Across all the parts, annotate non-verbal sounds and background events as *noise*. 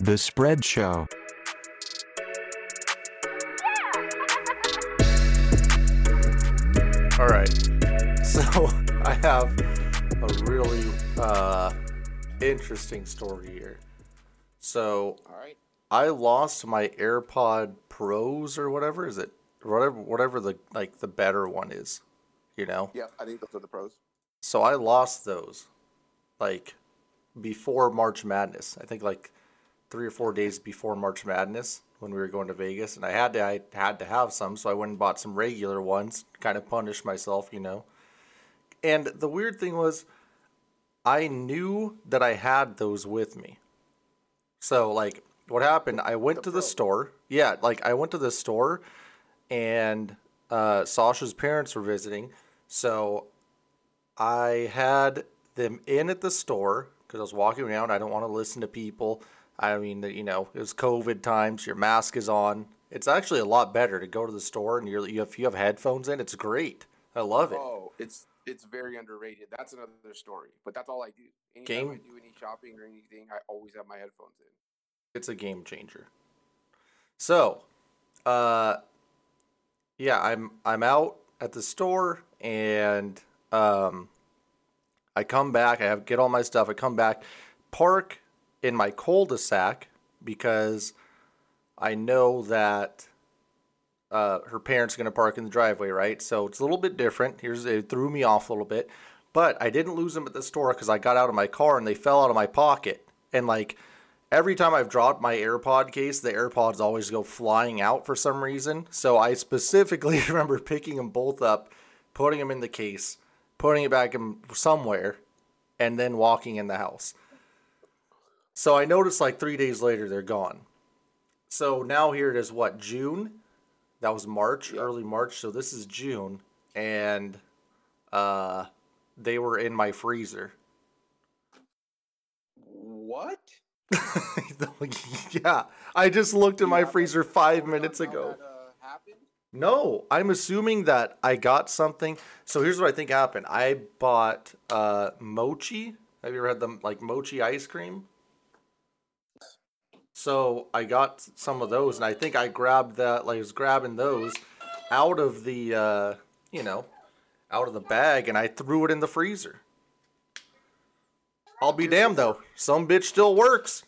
The Spread Show. All right. *laughs* So I have a really uh, interesting story here. So All right. I lost my AirPod Pros or whatever is it? Whatever whatever the like the better one is, you know. Yeah, I think those are the pros. So I lost those like before March Madness. I think like 3 or 4 days before March Madness when we were going to Vegas and I had to I had to have some so I went and bought some regular ones, kind of punish myself, you know. And the weird thing was I knew that I had those with me. So like what happened, I went to the store. Yeah, like I went to the store and uh, Sasha's parents were visiting. So I had them in at the store because I was walking around. I don't want to listen to people. I mean, you know, it was COVID times. Your mask is on. It's actually a lot better to go to the store and you're, you have, if you have headphones in, it's great. I love it. Oh, it's it's very underrated. That's another story. But that's all I do. Anytime Game- I do any shopping or anything, I always have my headphones in. it's a game changer. So, uh, yeah, I'm I'm out at the store and um, I come back. I have get all my stuff. I come back, park in my cul-de-sac because I know that uh, her parents are gonna park in the driveway, right? So it's a little bit different. Here's it threw me off a little bit, but I didn't lose them at the store because I got out of my car and they fell out of my pocket. And like every time I've dropped my AirPod case, the AirPods always go flying out for some reason. So I specifically *laughs* remember picking them both up, putting them in the case, putting it back in somewhere, and then walking in the house. So I noticed like three days later they're gone. So now here it is, what, June? That was March, Yeah. early March. So this is June. And uh, they were in my freezer. What? *laughs* yeah, I just looked in my freezer five minutes ago. Uh? No, I'm assuming that I got something. So here's what I think happened. I bought uh, mochi. Have you ever had the like mochi ice cream? So I got some of those, and I think I grabbed that. Like I was grabbing those out of the, uh, you know, out of the bag, and I threw it in the freezer. I'll be damned though, some bitch still works.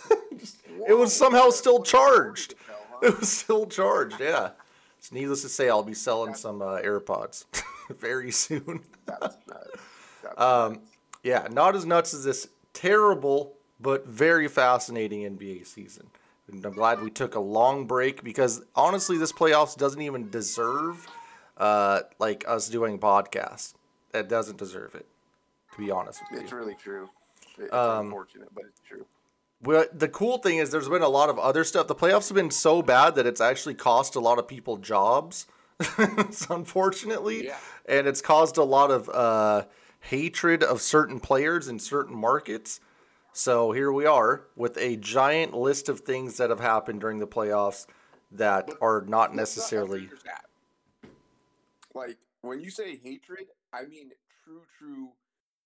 *laughs* it was somehow still charged. It was still charged, yeah. It's needless to say, I'll be selling some uh, AirPods *laughs* very soon. *laughs* Um, yeah, not as nuts as this terrible but very fascinating NBA season. And I'm glad we took a long break because honestly, this playoffs doesn't even deserve uh, like us doing podcasts. That doesn't deserve it, to be honest with you. It's really true. It's Um, unfortunate, but it's true. Well, the cool thing is there's been a lot of other stuff. The playoffs have been so bad that it's actually cost a lot of people jobs, *laughs* unfortunately. Yeah. And it's caused a lot of uh, hatred of certain players in certain markets. So here we are with a giant list of things that have happened during the playoffs that are not necessarily. Like when you say hatred, I mean true, true.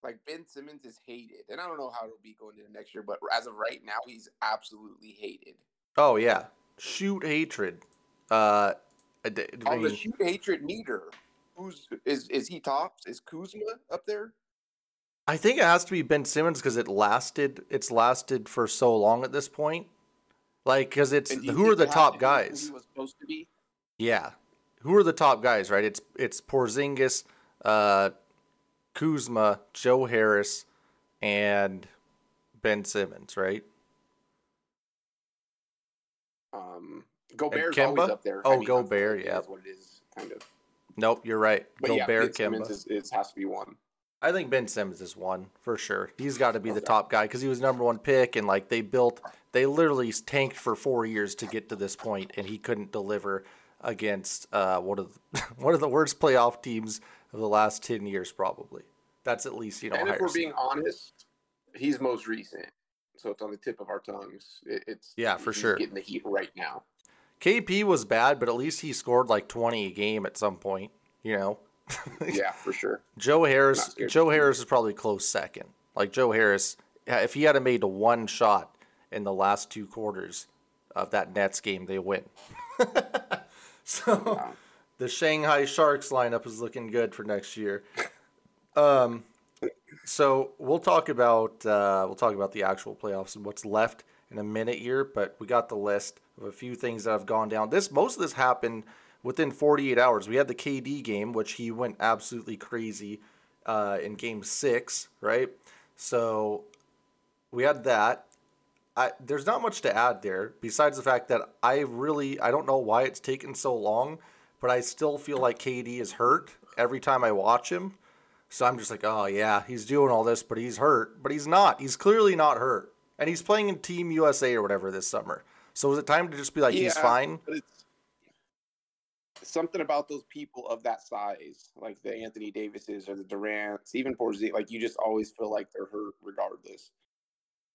Like Ben Simmons is hated, and I don't know how it'll be going into next year, but as of right now, he's absolutely hated. Oh, yeah. Shoot hatred. Uh, I I On the shoot hatred meter, who's is is he tops? Is Kuzma up there? I think it has to be Ben Simmons because it lasted. It's lasted for so long at this point. Like, because it's And who are the top to guys? He was supposed to. Yeah, who are the top guys? Right? It's it's Porzingis, uh, Kuzma, Joe Harris, and Ben Simmons. Right? Um, Gobert's always Kemba? up there. Oh, I mean, Gobert, yeah. what it is, kind of. Nope, you're right. But yeah, Gobert, Ben Simmons is, is has to be one. I think Ben Simmons is one for sure. He's got to be the top guy because he was number one pick, and like they built, they literally tanked for four years to get to this point, and he couldn't deliver against uh, one of the, *laughs* one of the worst playoff teams of the last ten years, probably. That's at least you know. and if we're being honest, he's most recent, so it's on the tip of our tongues. It, it's Yeah, for he's sure. getting the heat right now. KP was bad, but at least he scored like twenty a game at some point. You know, *laughs* Yeah, for sure. Joe Harris. Not scared to Joe. Harris is probably close second. Like Joe Harris, if he had made one shot in the last two quarters of that Nets game, they win. *laughs* so wow. the Shanghai Sharks lineup is looking good for next year. *laughs* Um, so we'll talk about uh, we'll talk about the actual playoffs and what's left in a minute here, but we got the list of a few things that have gone down. This most of this happened within 48 hours. We had the KD game, which he went absolutely crazy uh, in Game Six, right? So we had that. I, there's not much to add there besides the fact that I really I don't know why it's taken so long, but I still feel like KD is hurt every time I watch him. So I'm just like, oh yeah, he's doing all this, but he's hurt. But he's not. He's clearly not hurt, and he's playing in Team USA or whatever this summer. So is it time to just be like, yeah, he's fine? Something about those people of that size, like the Anthony Davises or the Durants, even Porzingis, like you just always feel like they're hurt regardless.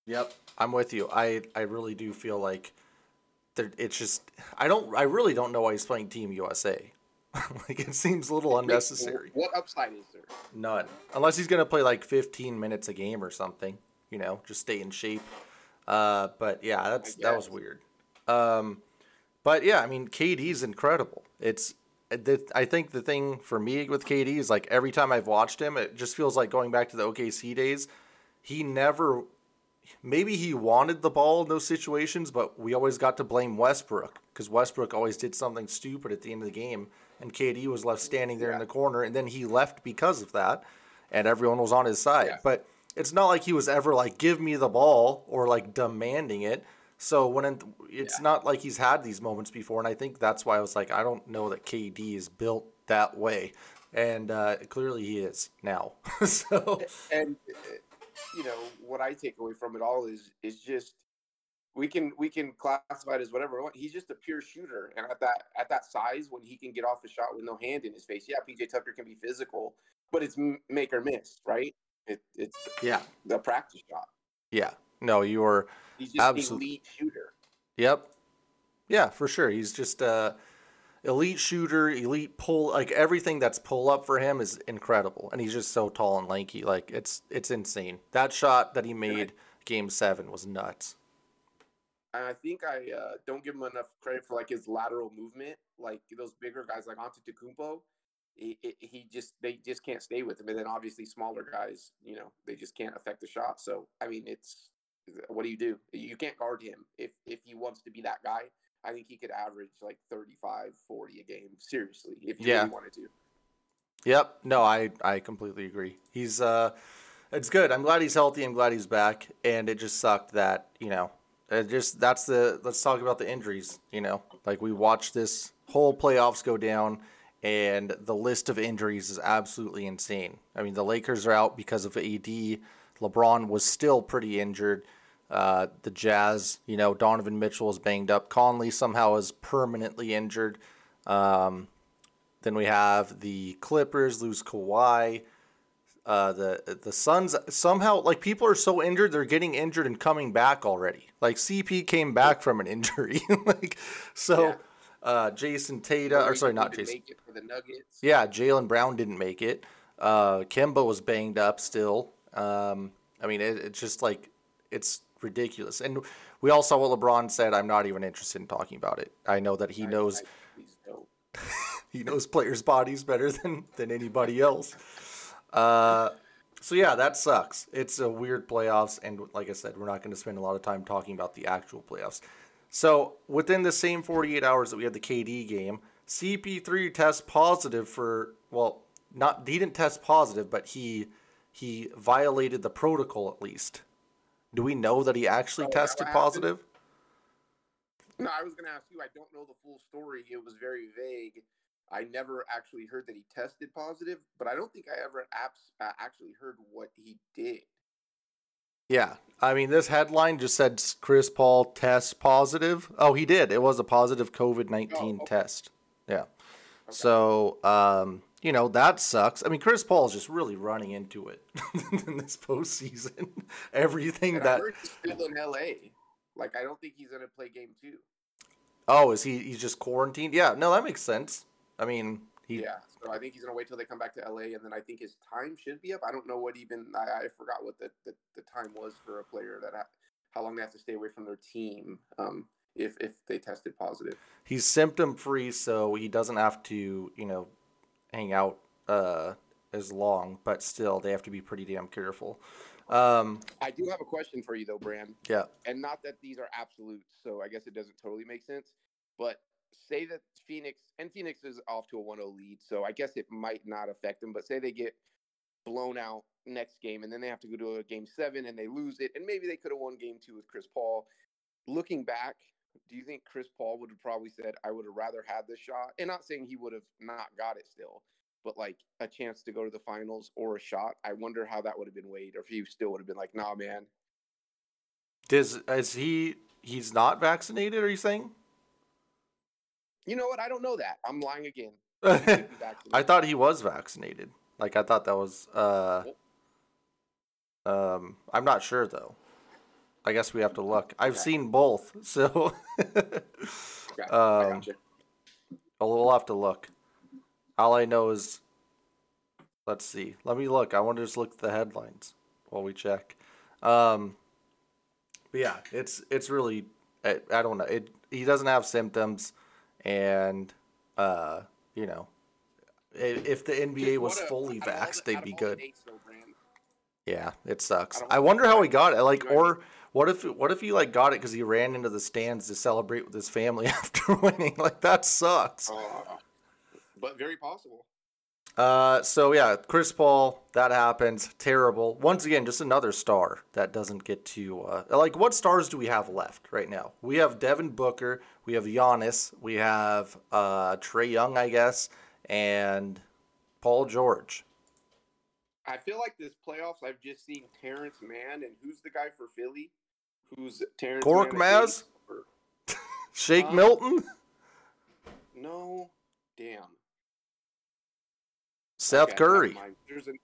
Yep, I'm with you. I I really do feel like it's just I don't I really don't know why he's playing Team USA. *laughs* like it seems a little unnecessary. What upside is there? None, unless he's gonna play like 15 minutes a game or something. You know, just stay in shape. Uh, but yeah, that's that was weird. Um, but yeah, I mean, KD's incredible. It's uh, I think the thing for me with KD is like every time I've watched him, it just feels like going back to the OKC days. He never, maybe he wanted the ball in those situations, but we always got to blame Westbrook because Westbrook always did something stupid at the end of the game, and KD was left standing there yeah. in the corner, and then he left because of that, and everyone was on his side. Yeah. But it's not like he was ever like, give me the ball or like demanding it. So when it, it's yeah. not like he's had these moments before, and I think that's why I was like, I don't know that KD is built that way, and uh, clearly he is now. *laughs* so and you know what I take away from it all is is just we can we can classify it as whatever. He's just a pure shooter, and at that at that size, when he can get off a shot with no hand in his face, yeah, PJ Tucker can be physical, but it's make or miss, right? It, it's yeah the practice shot. Yeah, no, you are He's just absolutely elite shooter. Yep. Yeah, for sure. He's just a elite shooter, elite pull. Like everything that's pull up for him is incredible, and he's just so tall and lanky. Like it's it's insane. That shot that he made game seven was nuts. I think I uh, don't give him enough credit for like his lateral movement. Like those bigger guys like Antetokounmpo, he, he just they just can't stay with him. And then obviously smaller guys, you know, they just can't affect the shot. So I mean, it's what do you do? You can't guard him if if he wants to be that guy. I think he could average like 35, 40 a game. Seriously, if you yeah. really wanted to. Yep. No, I I completely agree. He's uh, it's good. I'm glad he's healthy. I'm glad he's back. And it just sucked that you know, it just that's the let's talk about the injuries. You know, like we watched this whole playoffs go down. And the list of injuries is absolutely insane. I mean, the Lakers are out because of AD. LeBron was still pretty injured. Uh, the Jazz, you know, Donovan Mitchell is banged up. Conley somehow is permanently injured. Um, then we have the Clippers lose Kawhi. Uh, the the Suns somehow like people are so injured they're getting injured and coming back already. Like CP came back from an injury, *laughs* like so. Yeah. Uh, Jayson Tatum, or sorry, not Jayson. Yeah, Jaylen Brown didn't make it. Uh, Kemba was banged up still. Um, I mean, it, it's just like it's ridiculous. And we all saw what LeBron said. I'm not even interested in talking about it. I know that he knows *laughs* he knows players' bodies better than than anybody else. Uh, so yeah, that sucks. It's a weird playoffs, and like I said, we're not going to spend a lot of time talking about the actual playoffs. So within the same 48 hours that we had the KD game, CP3 tests positive for well, not he didn't test positive, but he he violated the protocol at least. Do we know that he actually tested positive? No, I was going to ask you. I don't know the full story. It was very vague. I never actually heard that he tested positive, but I don't think I ever apps, uh, actually heard what he did. Yeah, I mean, this headline just said Chris Paul tests positive. Oh, he did. It was a positive COVID nineteen oh, okay. test. Yeah. Okay. So, um, you know, that sucks. I mean, Chris Paul is just really running into it *laughs* in this postseason. *laughs* Everything and that. he's still in LA. Like, I don't think he's going to play game two. Oh, is he? He's just quarantined? Yeah, no, that makes sense. I mean, he. Yeah, so I think he's going to wait till they come back to LA, and then I think his time should be up. I don't know what even. I, I forgot what the, the, the time was for a player that how long they have to stay away from their team um, if if they tested positive. He's symptom free, so he doesn't have to, you know, hang out uh, as long. But still, they have to be pretty damn careful. Um, I do have a question for you though, Bram. yeah. and not that these are absolutes, so I guess it doesn't totally make sense. But say that Phoenix and Phoenix is off to a 1-0 lead, so I guess it might not affect them. But say they get blown out next game, and then they have to go to a game seven and they lose it, and maybe they could have won game two with Chris Paul. Looking back, do you think Chris Paul would have probably said, "I would have rather had this shot"? And not saying he would have not got it still, but like a chance to go to the finals or a shot. I wonder how that would have been weighed, or if he still would have been like, "Nah, man, Does is he? He's not vaccinated? Are you saying? You know what? I don't know that. I'm lying again. *laughs* I thought he was vaccinated. Like I thought that was. uh Um, I'm not sure though. I guess we have to look. I've seen both, so *laughs* um, we'll have to look. All I know is, let's see. Let me look. I want to just look at the headlines while we check. Um, but yeah, it's it's really I, I don't know. It he doesn't have symptoms, and uh, you know, if the NBA Just was a- fully all the- they'd be the good. Yeah, it sucks. I wonder how he got it. Like, or what if what if he like got it because he ran into the stands to celebrate with his family *laughs* after winning? Like that sucks. uh, but very possible. Uh, so yeah, Chris Paul, that happens. Terrible. Once again, just another star that doesn't get to uh, like what stars do we have left right now? We have Devin Booker, we have Giannis, we have uh Trae Young, I guess, and Paul George. I feel like this playoffs, I've just seen Terance Mann, and who's the guy for Philly? Who's Terrence Cork? Maz? *laughs* Shake Huh? Milton, No, damn. Seth Okay, Curry. There's an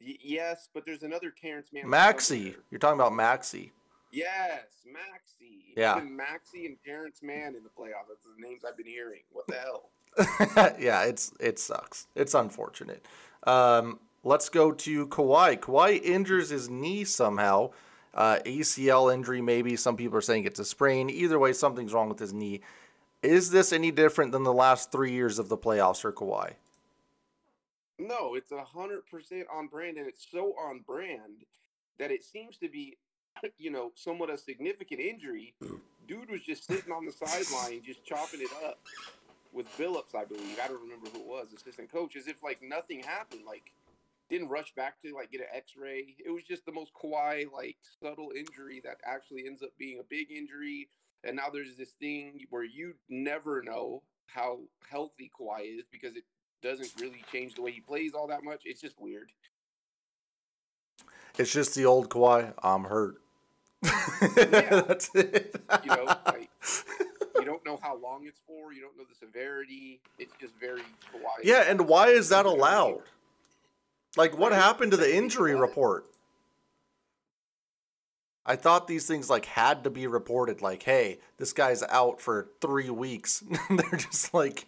yes, but there's another Terance Mann. Maxey. You're talking about Maxey. Yes, Maxey. Yeah. It's Maxey and Terance Mann in the playoffs. That's the names I've been hearing. What the hell? *laughs* yeah, it's it sucks. It's unfortunate. Um, let's go to Kawhi. Kawhi injures his knee somehow. Uh, ACL injury, maybe. Some people are saying it's a sprain. Either way, something's wrong with his knee. Is this any different than the last three years of the playoffs for Kawhi? No, it's a hundred percent on brand, and it's so on brand that it seems to be, *clears throat* you know, somewhat a significant injury. Dude was just sitting on the sideline, just chopping it up with Billups, I believe. I don't remember who it was, assistant coach, as if like nothing happened. Like, didn't rush back to like get an X-ray. It was just the most Kawhi like subtle injury that actually ends up being a big injury. And now there's this thing where you never know how healthy Kawhi is because it doesn't really change the way he plays all that much. It's just weird. It's just the old Kawhi. I'm hurt. Yeah. *laughs* that's it. You know, like *laughs* you don't know how long it's for. You don't know the severity. It's just very Kawhi. yeah, and why is that allowed? Like, what happened to the injury report? I thought these things like had to be reported. Like, hey, this guy's out for three weeks. *laughs* They're just like,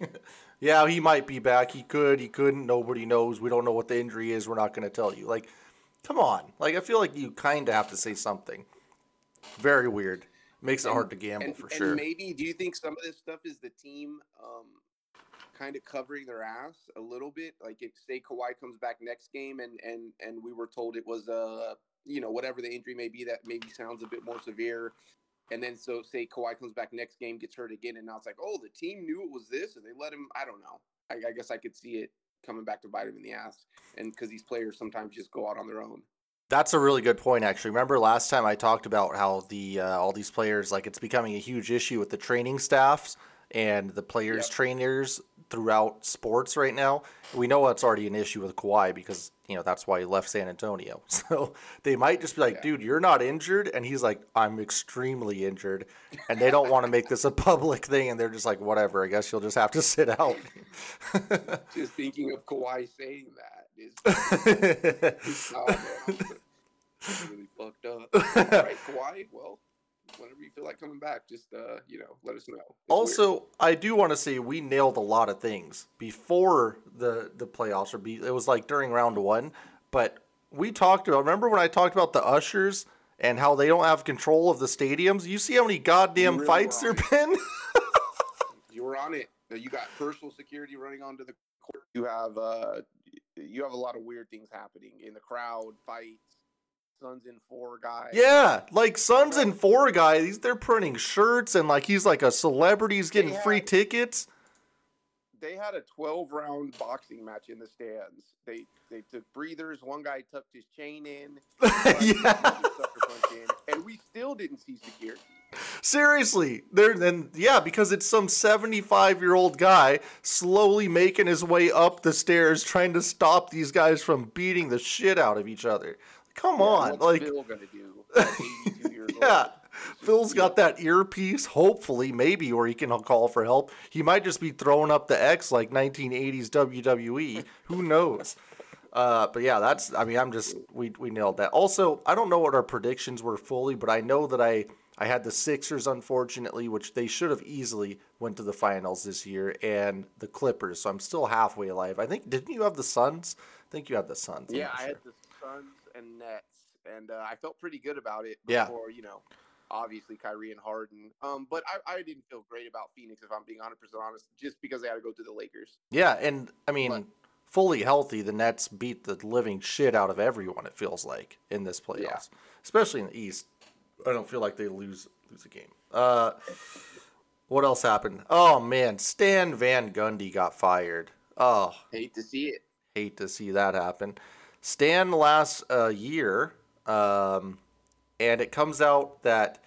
yeah, he might be back. He could. He couldn't. Nobody knows. We don't know what the injury is. We're not going to tell you. Like, come on. Like, I feel like you kind of have to say something. Very weird. Makes it And- hard to gamble and, for and sure. maybe do you think some of this stuff is the team um, kind of covering their ass a little bit? Like if say Kawhi comes back next game and and and we were told it was uh you know whatever the injury may be that maybe sounds a bit more severe. And then so say Kawhi comes back next game, gets hurt again, and now it's like, oh, the team knew it was this, and they let him. I don't know. I, I guess I could see it coming back to bite him in the ass, and because these players sometimes just go out on their own. That's a really good point, actually. Remember last time I talked about how the uh, all these players like it's becoming a huge issue with the training staffs and the players Yep. trainers throughout sports right now. We know that's already an issue with Kawhi because you know that's why he left San Antonio. *laughs* So they might just be like, Yeah. "Dude, you're not injured," and he's like, "I'm extremely injured," and they don't want to make this a public thing, and they're just like, "Whatever, I guess you'll just have to sit out." *laughs* Just thinking of Kawhi saying that is *laughs* oh, man, really fucked up. All right, Kawhi. Well, whenever you feel like coming back, just uh, you know, let us know. It's weird. Also, I do want to say we nailed a lot of things before the the playoffs, or be it was like during round one. But we talked about. Remember when I talked about the ushers and how they don't have control of the stadiums. You see how many goddamn really fights there been? *laughs* You were on it. You got personal security running onto the court. You have uh, you have a lot of weird things happening in the crowd, fights, sons and four guys. yeah, like Sons and Four guy, these they're printing shirts and like he's like a celebrity. He's getting They free tickets. they had a 12 round boxing match in the stands. They they took breathers. One guy tucked his chain in. *laughs* yeah, tucked his sucker punch in, and we still didn't see security. seriously. There then yeah, because it's some seventy-five-year-old guy slowly making his way up the stairs, trying to stop these guys from beating the shit out of each other. Come Yeah, on, like Phil gonna do? *laughs* Like yeah, old. Phil's got that earpiece, hopefully, maybe, or he can call for help. He might just be throwing up the X like 1980s WWE. Who knows? Uh, but yeah, that's. I mean, I'm just we we nailed that. Also, I don't know what our predictions were fully, but I know that I I had the Sixers, unfortunately, which they should have easily went to the finals this year, and the Clippers. So I'm still halfway alive. I think didn't you have the Suns? I think you had the Suns. Yeah, not I sure. had the Suns and Nets, and uh, I felt pretty good about it Yeah. before, you know, obviously Kyrie and Harden. Um, but I, I didn't feel great about Phoenix, if I'm being 100% honest, just because they had to go to the Lakers. Yeah, and I mean, But- fully healthy, the Nets beat the living shit out of everyone. It feels like in this playoffs, especially in the East. I don't feel like they lose lose a game. Uh, what else happened? Oh man, Stan Van Gundy got fired. Oh, Hate to see it. hate to see that happen. Stan last uh, year, um, and it comes out that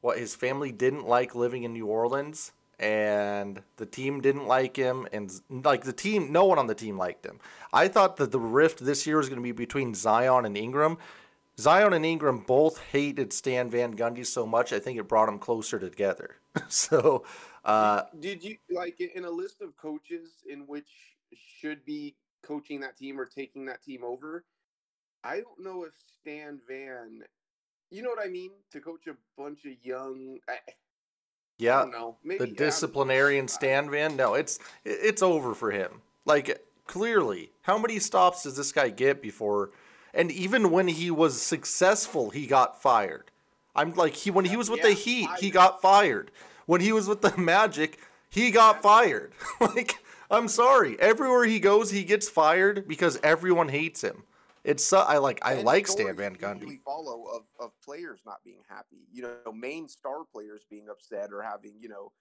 what his family didn't like living in New Orleans, and the team didn't like him, and like the team, no one on the team liked him. I thought that the rift this year was going to be between Zion and Ingram. Zion and Ingram both hated Stan Van Gundy so much, I think it brought them closer together. *laughs* so, uh, Did you, like, in a list of coaches in which should be coaching that team or taking that team over, I don't know if Stan Van, you know what I mean? To coach a bunch of young, I, yeah. Maybe the disciplinarian Stan Van. No, it's it's over for him. Like clearly, how many stops does this guy get before? And even when he was successful, he got fired. I'm like he when he was with the Yeah, Heat, he got fired. When he was with the Magic, he got fired. *laughs* like I'm sorry, everywhere he goes, he gets fired because everyone hates him. It's so, I like I And like Stan Van Gundy. follow of, of players not being happy. You know, main star players being upset or having you know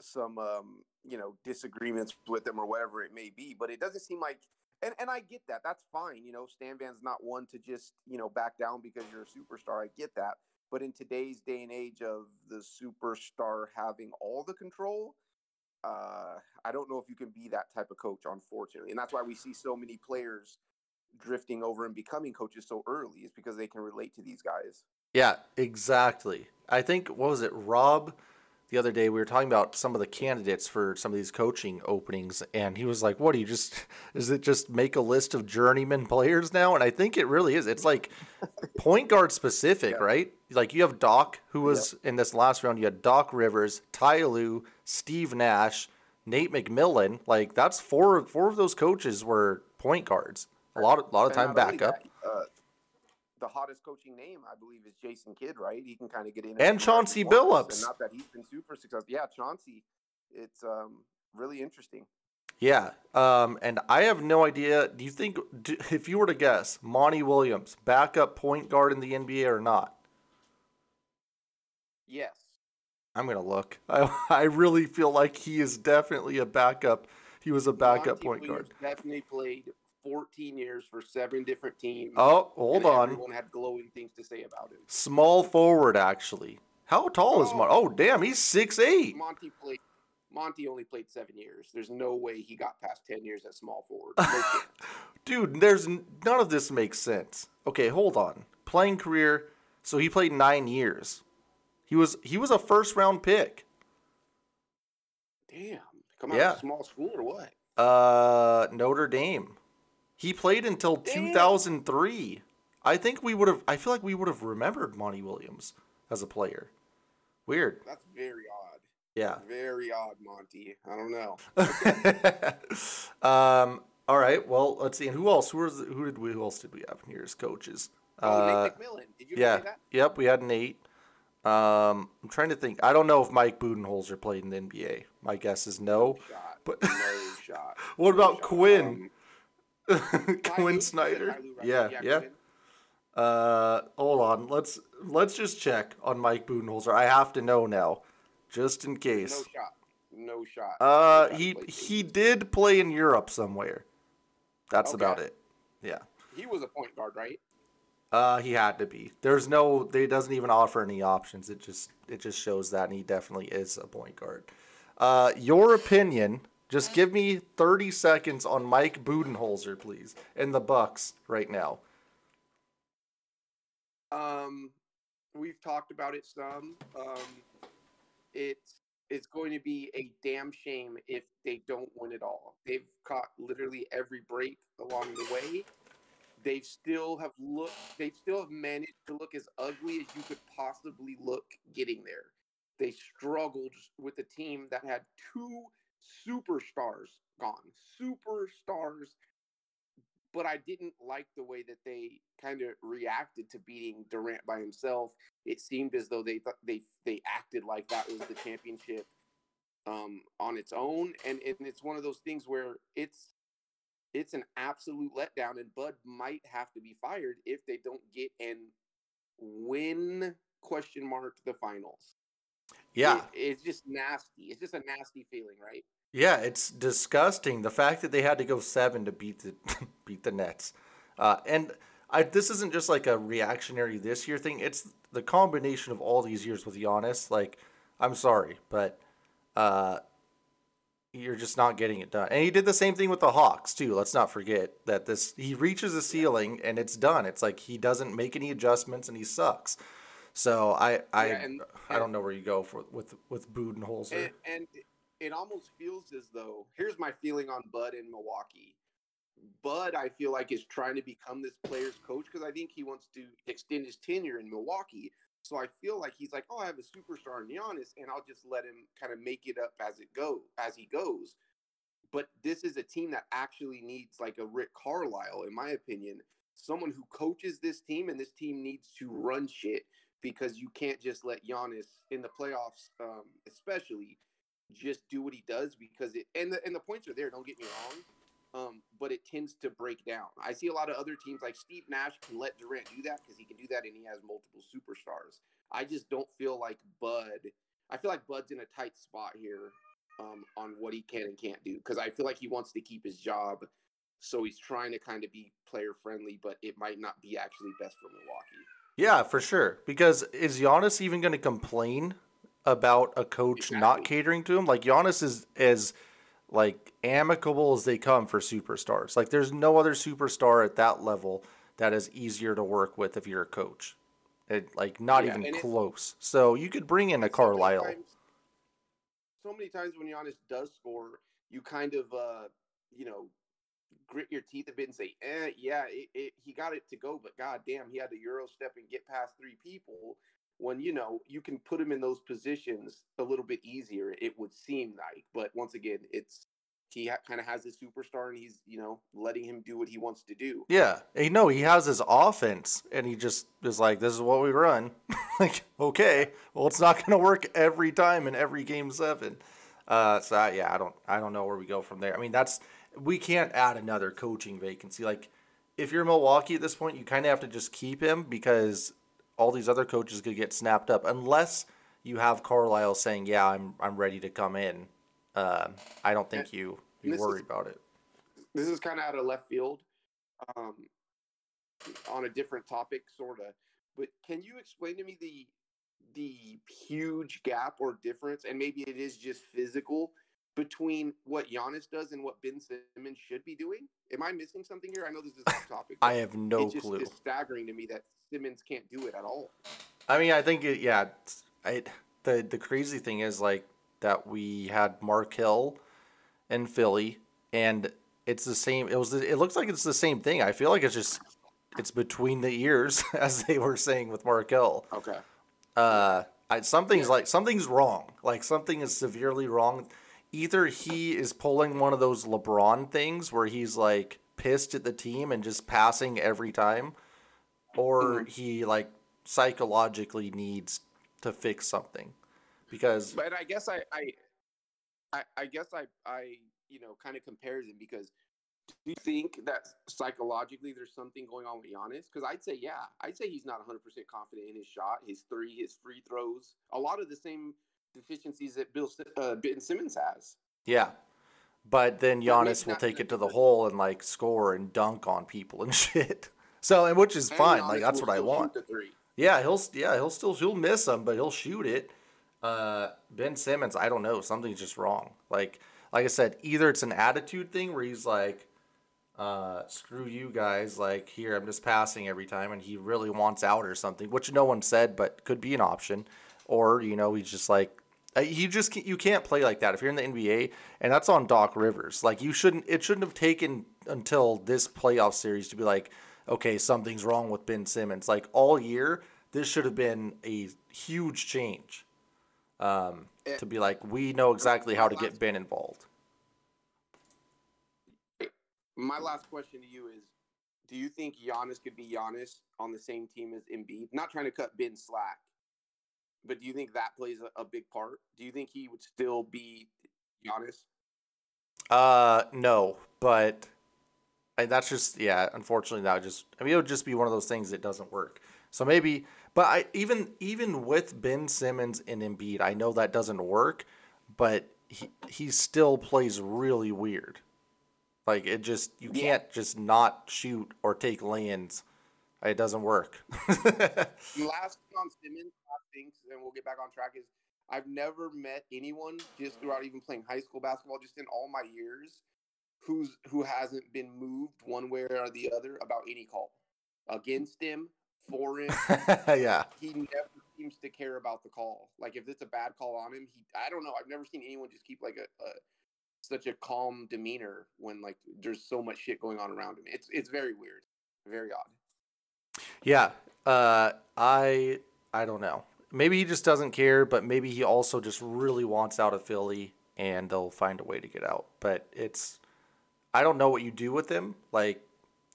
some um, you know disagreements with them or whatever it may be. But it doesn't seem like, and and I get that. That's fine. You know, Stan Van's not one to just you know back down because you're a superstar. I get that. But in today's day and age of the superstar having all the control, uh, I don't know if you can be that type of coach, unfortunately. And that's why we see so many players drifting over and becoming coaches so early is because they can relate to these guys. Yeah, exactly. I think what was it, Rob? The other day we were talking about some of the candidates for some of these coaching openings, and he was like, "What do you just? *laughs* Is it just make a list of journeyman *laughs* players now?" And I think it really is. It's like *laughs* point guard specific, Yeah. right? Like you have Doc, who was in this last round. You had Doc Rivers, Ty Lue, Steve Nash, Nate McMillan. Like that's four. Four of those coaches were point guards. A lot of lot of time backup. that, uh, the hottest coaching name, I believe, is Jason Kidd, right? He can kind of get in And Chauncey Billups. And not that he's been super successful. Yeah, Chauncey. It's um, really interesting. Yeah, um, and I have no idea. Do you think, do, if you were to guess, Monty Williams, backup point guard in the NBA or not? Yes. I'm gonna look. I, *laughs* I really feel like he is definitely a backup. He was a backup Monty point Williams guard. Definitely played 14 years for seven different teams. Oh, hold on. Everyone had glowing things to say about him. Small forward, actually. How tall is Monty? Oh, damn, he's six eight. Monty played. Monty only played seven years. There's no way he got past ten years at small forward. *laughs* Dude, there's none of this makes sense. Okay, hold on. Playing career, so he played nine years. He was he was a first round pick. Damn. Come out Yeah. of small school or what? Uh, Notre Dame. He played until Damn. 2003. I think we would have. I feel like we would have remembered Monty Williams as a player. Weird. That's very odd. Yeah. Very odd, Monty. I don't know. *laughs* um. All right. Well, let's see. And who else? Who, was, who did we? Who else did we have in here as coaches? Oh, Uh, Nate McMillan. Did you yeah. Yep, we had Nate. Um, I'm trying to think. I don't know if Mike Budenholzer played in the NBA. My guess is no. Shot. But- no shot. *laughs* What No about. Quinn? *laughs* Quinn Ty Lue? You said Snyder. Yeah, yeah. Uh, hold on. Let's let's just check on Mike Budenholzer. I have to know now, just in case. No shot. No shot. Uh, No shot he he did play in Europe somewhere. That's Okay. about it. Yeah. He was a point guard, right? Uh, he had to be. There's no. They doesn't even offer any options. It just it just shows that, and he definitely is a point guard. Uh, your opinion. Just give me 30 seconds on Mike Budenholzer, please, and the Bucks right now. Um, we've talked about it some. Um, it's it's going to be a damn shame if they don't win it all. They've caught literally every break along the way. They still have looked. They still have managed to look as ugly as you could possibly look getting there. They struggled with a team that had two superstars gone. Superstars but I didn't like the way that they kind of reacted to beating Durant by himself. It seemed as though they thought they they acted like that was the championship um, on its own, and, and it's one of those things where it's it's an absolute letdown, and Bud might have to be fired if they don't get and win question mark the finals. Yeah, It- it's just nasty. It's just a nasty feeling, right? Yeah, it's disgusting the fact that they had to go seven to beat the *laughs* beat the Nets, uh, and I this isn't just like a reactionary this year thing. It's the combination of all these years with Giannis. Like, I'm sorry, but uh, you're just not getting it done. And he did the same thing with the Hawks too. Let's not forget that this he reaches a ceiling and it's done. It's like he doesn't make any adjustments and he sucks. So I I Yeah, and- I don't know where you go for with with Budenholzer. and, and it almost feels as though here's my feeling on Bud in Milwaukee. Bud, I feel like is trying to become this player's coach because I think he wants to extend his tenure in Milwaukee. So I feel like he's like, oh, I have a superstar in Giannis, and I'll just let him kind of make it up as it go as he goes. But this is a team that actually needs like a Rick Carlisle, in my opinion, someone who coaches this team, and this team needs to run shit because you can't just let Giannis in the playoffs, um, especially, just do what he does because it and the and the points are there. Don't get me wrong, um, but it tends to break down. I see a lot of other teams like Steve Nash can let Durant do that because he can do that and he has multiple superstars. I just don't feel like Bud. I feel like Bud's in a tight spot here um, on what he can and can't do because I feel like he wants to keep his job, so he's trying to kind of be player friendly, but it might not be actually best for Milwaukee. Yeah, for sure. Because is Giannis even going to complain about a coach not catering to him? Like Giannis is as like amicable as they come for superstars. Like there's no other superstar at that level that is easier to work with if you're a coach. It, like not Yeah, even it- close. So you could bring in a so many Carlisle. times- So many times when Giannis does score, you kind of, uh, you know, grit your teeth a bit and say, "Eh, yeah, it, it, he got it to go, but goddamn, he had to euro step and get past three people." When you know you can put him in those positions a little bit easier, it would seem like. But once again, it's he ha- kind of has his superstar, and he's you know letting him do what he wants to do. Yeah, you know he has his offense, and he just is like, "This is what we run." *laughs* like, okay, well, it's not going to work every time in every game seven. Uh, so I- yeah, I don't, I don't know where we go from there. I mean, that's we can't add another coaching vacancy. Like, if you're Milwaukee at this point, you kind of have to just keep him because all these other coaches could get snapped up unless you have Carlisle saying, "Yeah, I'm, I'm ready to come in." Uh, I don't think you you this is- worry about it. this is kind of out of left field um, on a different topic sort of but can you explain to me the the huge gap or difference and maybe it is just physical between what Giannis does and what Ben Simmons should be doing am I missing something here I know this is off topic *laughs* I have no it's just clue. it's staggering to me that Simmons can't do it at all I mean, I think it, yeah. it's- I the the crazy thing is like that we had Markelle in Philly, and it's the same. It was. the- It looks like it's the same thing. I feel like it's just it's between the ears, *laughs* as they were saying with Markelle. okay Uh, I, something's like something's wrong. Like something is severely wrong. Either he is pulling one of those LeBron things where he's like pissed at the team and just passing every time, or Mhm. he like psychologically needs to fix something because But I guess I, I, I, I guess I, I, you know, kind of compares him because do you think that psychologically there's something going on with Giannis? Because I'd say, yeah, I'd say he's not 100% confident in his shot, his three, his free throws, a lot of the same deficiencies that Bill uh, Ben Simmons has. yeah. But then Giannis will take it to the hole and like score and dunk on people and *laughs* shit. So and which is And fine. Giannis Like that's what I want. Yeah, he'll yeah he'll still he'll miss them, but he'll shoot it. Uh, ben Simmons, I don't know, something's just wrong. Like like I said, either it's an attitude thing where he's like, uh, screw you guys, like here I'm just passing every time, and he really wants out or something, which no one said, but could be an option. Or you know he's just like. Uh, You just can't, you can't play like that if you're in the NBA, and that's on Doc Rivers. Like you shouldn't. It shouldn't have taken until this playoff series to be like, okay, something's wrong with Ben Simmons. Like all year, this should have been a huge change. Um, Eh, to be like, we know exactly how to get Ben involved. My last question to you is: Do you think Giannis could be Giannis on the same team as Embiid? Not trying to cut Ben slack, but do you think that plays a, a big part? Do you think he would still be Giannis? Uh, no, but and that's just yeah. Unfortunately, that would just I mean it would just be one of those things that doesn't work. So maybe, but I even even with Ben Simmons and Embiid, I know that doesn't work, but he he still plays really weird. Like it just you Yeah. can't just not shoot or take lay-ins. It doesn't work. *laughs* Last thing on Simmons, I think, and we'll get back on track is I've never met anyone just throughout even playing high school basketball, just in all my years, who's who hasn't been moved one way or the other about any call against him, for him. *laughs* yeah. he never seems to care about the call. Like if it's a bad call on him, he I don't know. I've never seen anyone just keep like a, a such a calm demeanor when like there's so much shit going on around him. It's it's very weird, very odd. Yeah. Uh, I I don't know. Maybe he just doesn't care, but maybe he also just really wants out of Philly, and they'll find a way to get out. But it's I don't know what you do with him. Like,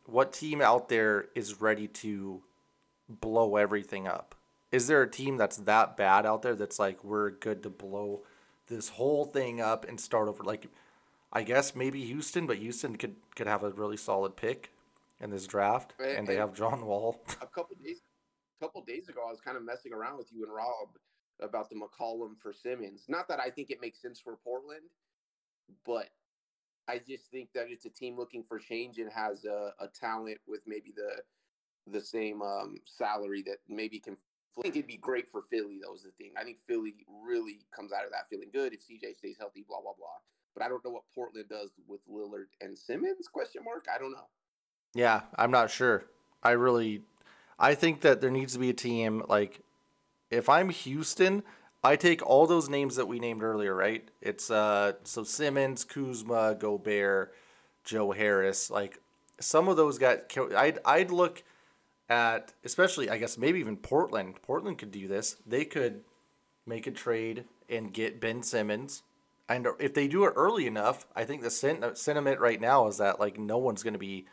what team out there is ready to blow everything up? Is there a team that's that bad out there that's like we're good to blow this whole thing up and start over? Like, I guess maybe Houston, but Houston could could have a really solid pick in this draft, A- and they and- have John Wall. *laughs* A couple days, couple days ago, I was kind of messing around with you and Rob about the McCollum for Simmons. Not that I think it makes sense for Portland, but I just think that it's a team looking for change and has a, a talent with maybe the the same um, salary that maybe can. I think it'd be great for Philly. Though is the thing. I think Philly really comes out of that feeling good if CJ stays healthy. Blah blah blah. But I don't know what Portland does with Lillard and Simmons? Question mark. I don't know. Yeah, I'm not sure. I really I think that there needs to be a team like if I'm Houston, I take all those names that we named earlier, right? It's uh so Simmons, Kuzma, Gobert, Joe Harris, like some of those guys I'd I'd look at especially I guess maybe even Portland. Portland could do this. They could make a trade and get Ben Simmons. And if they do it early enough, I think the sen- sentiment right now is that like no one's going to be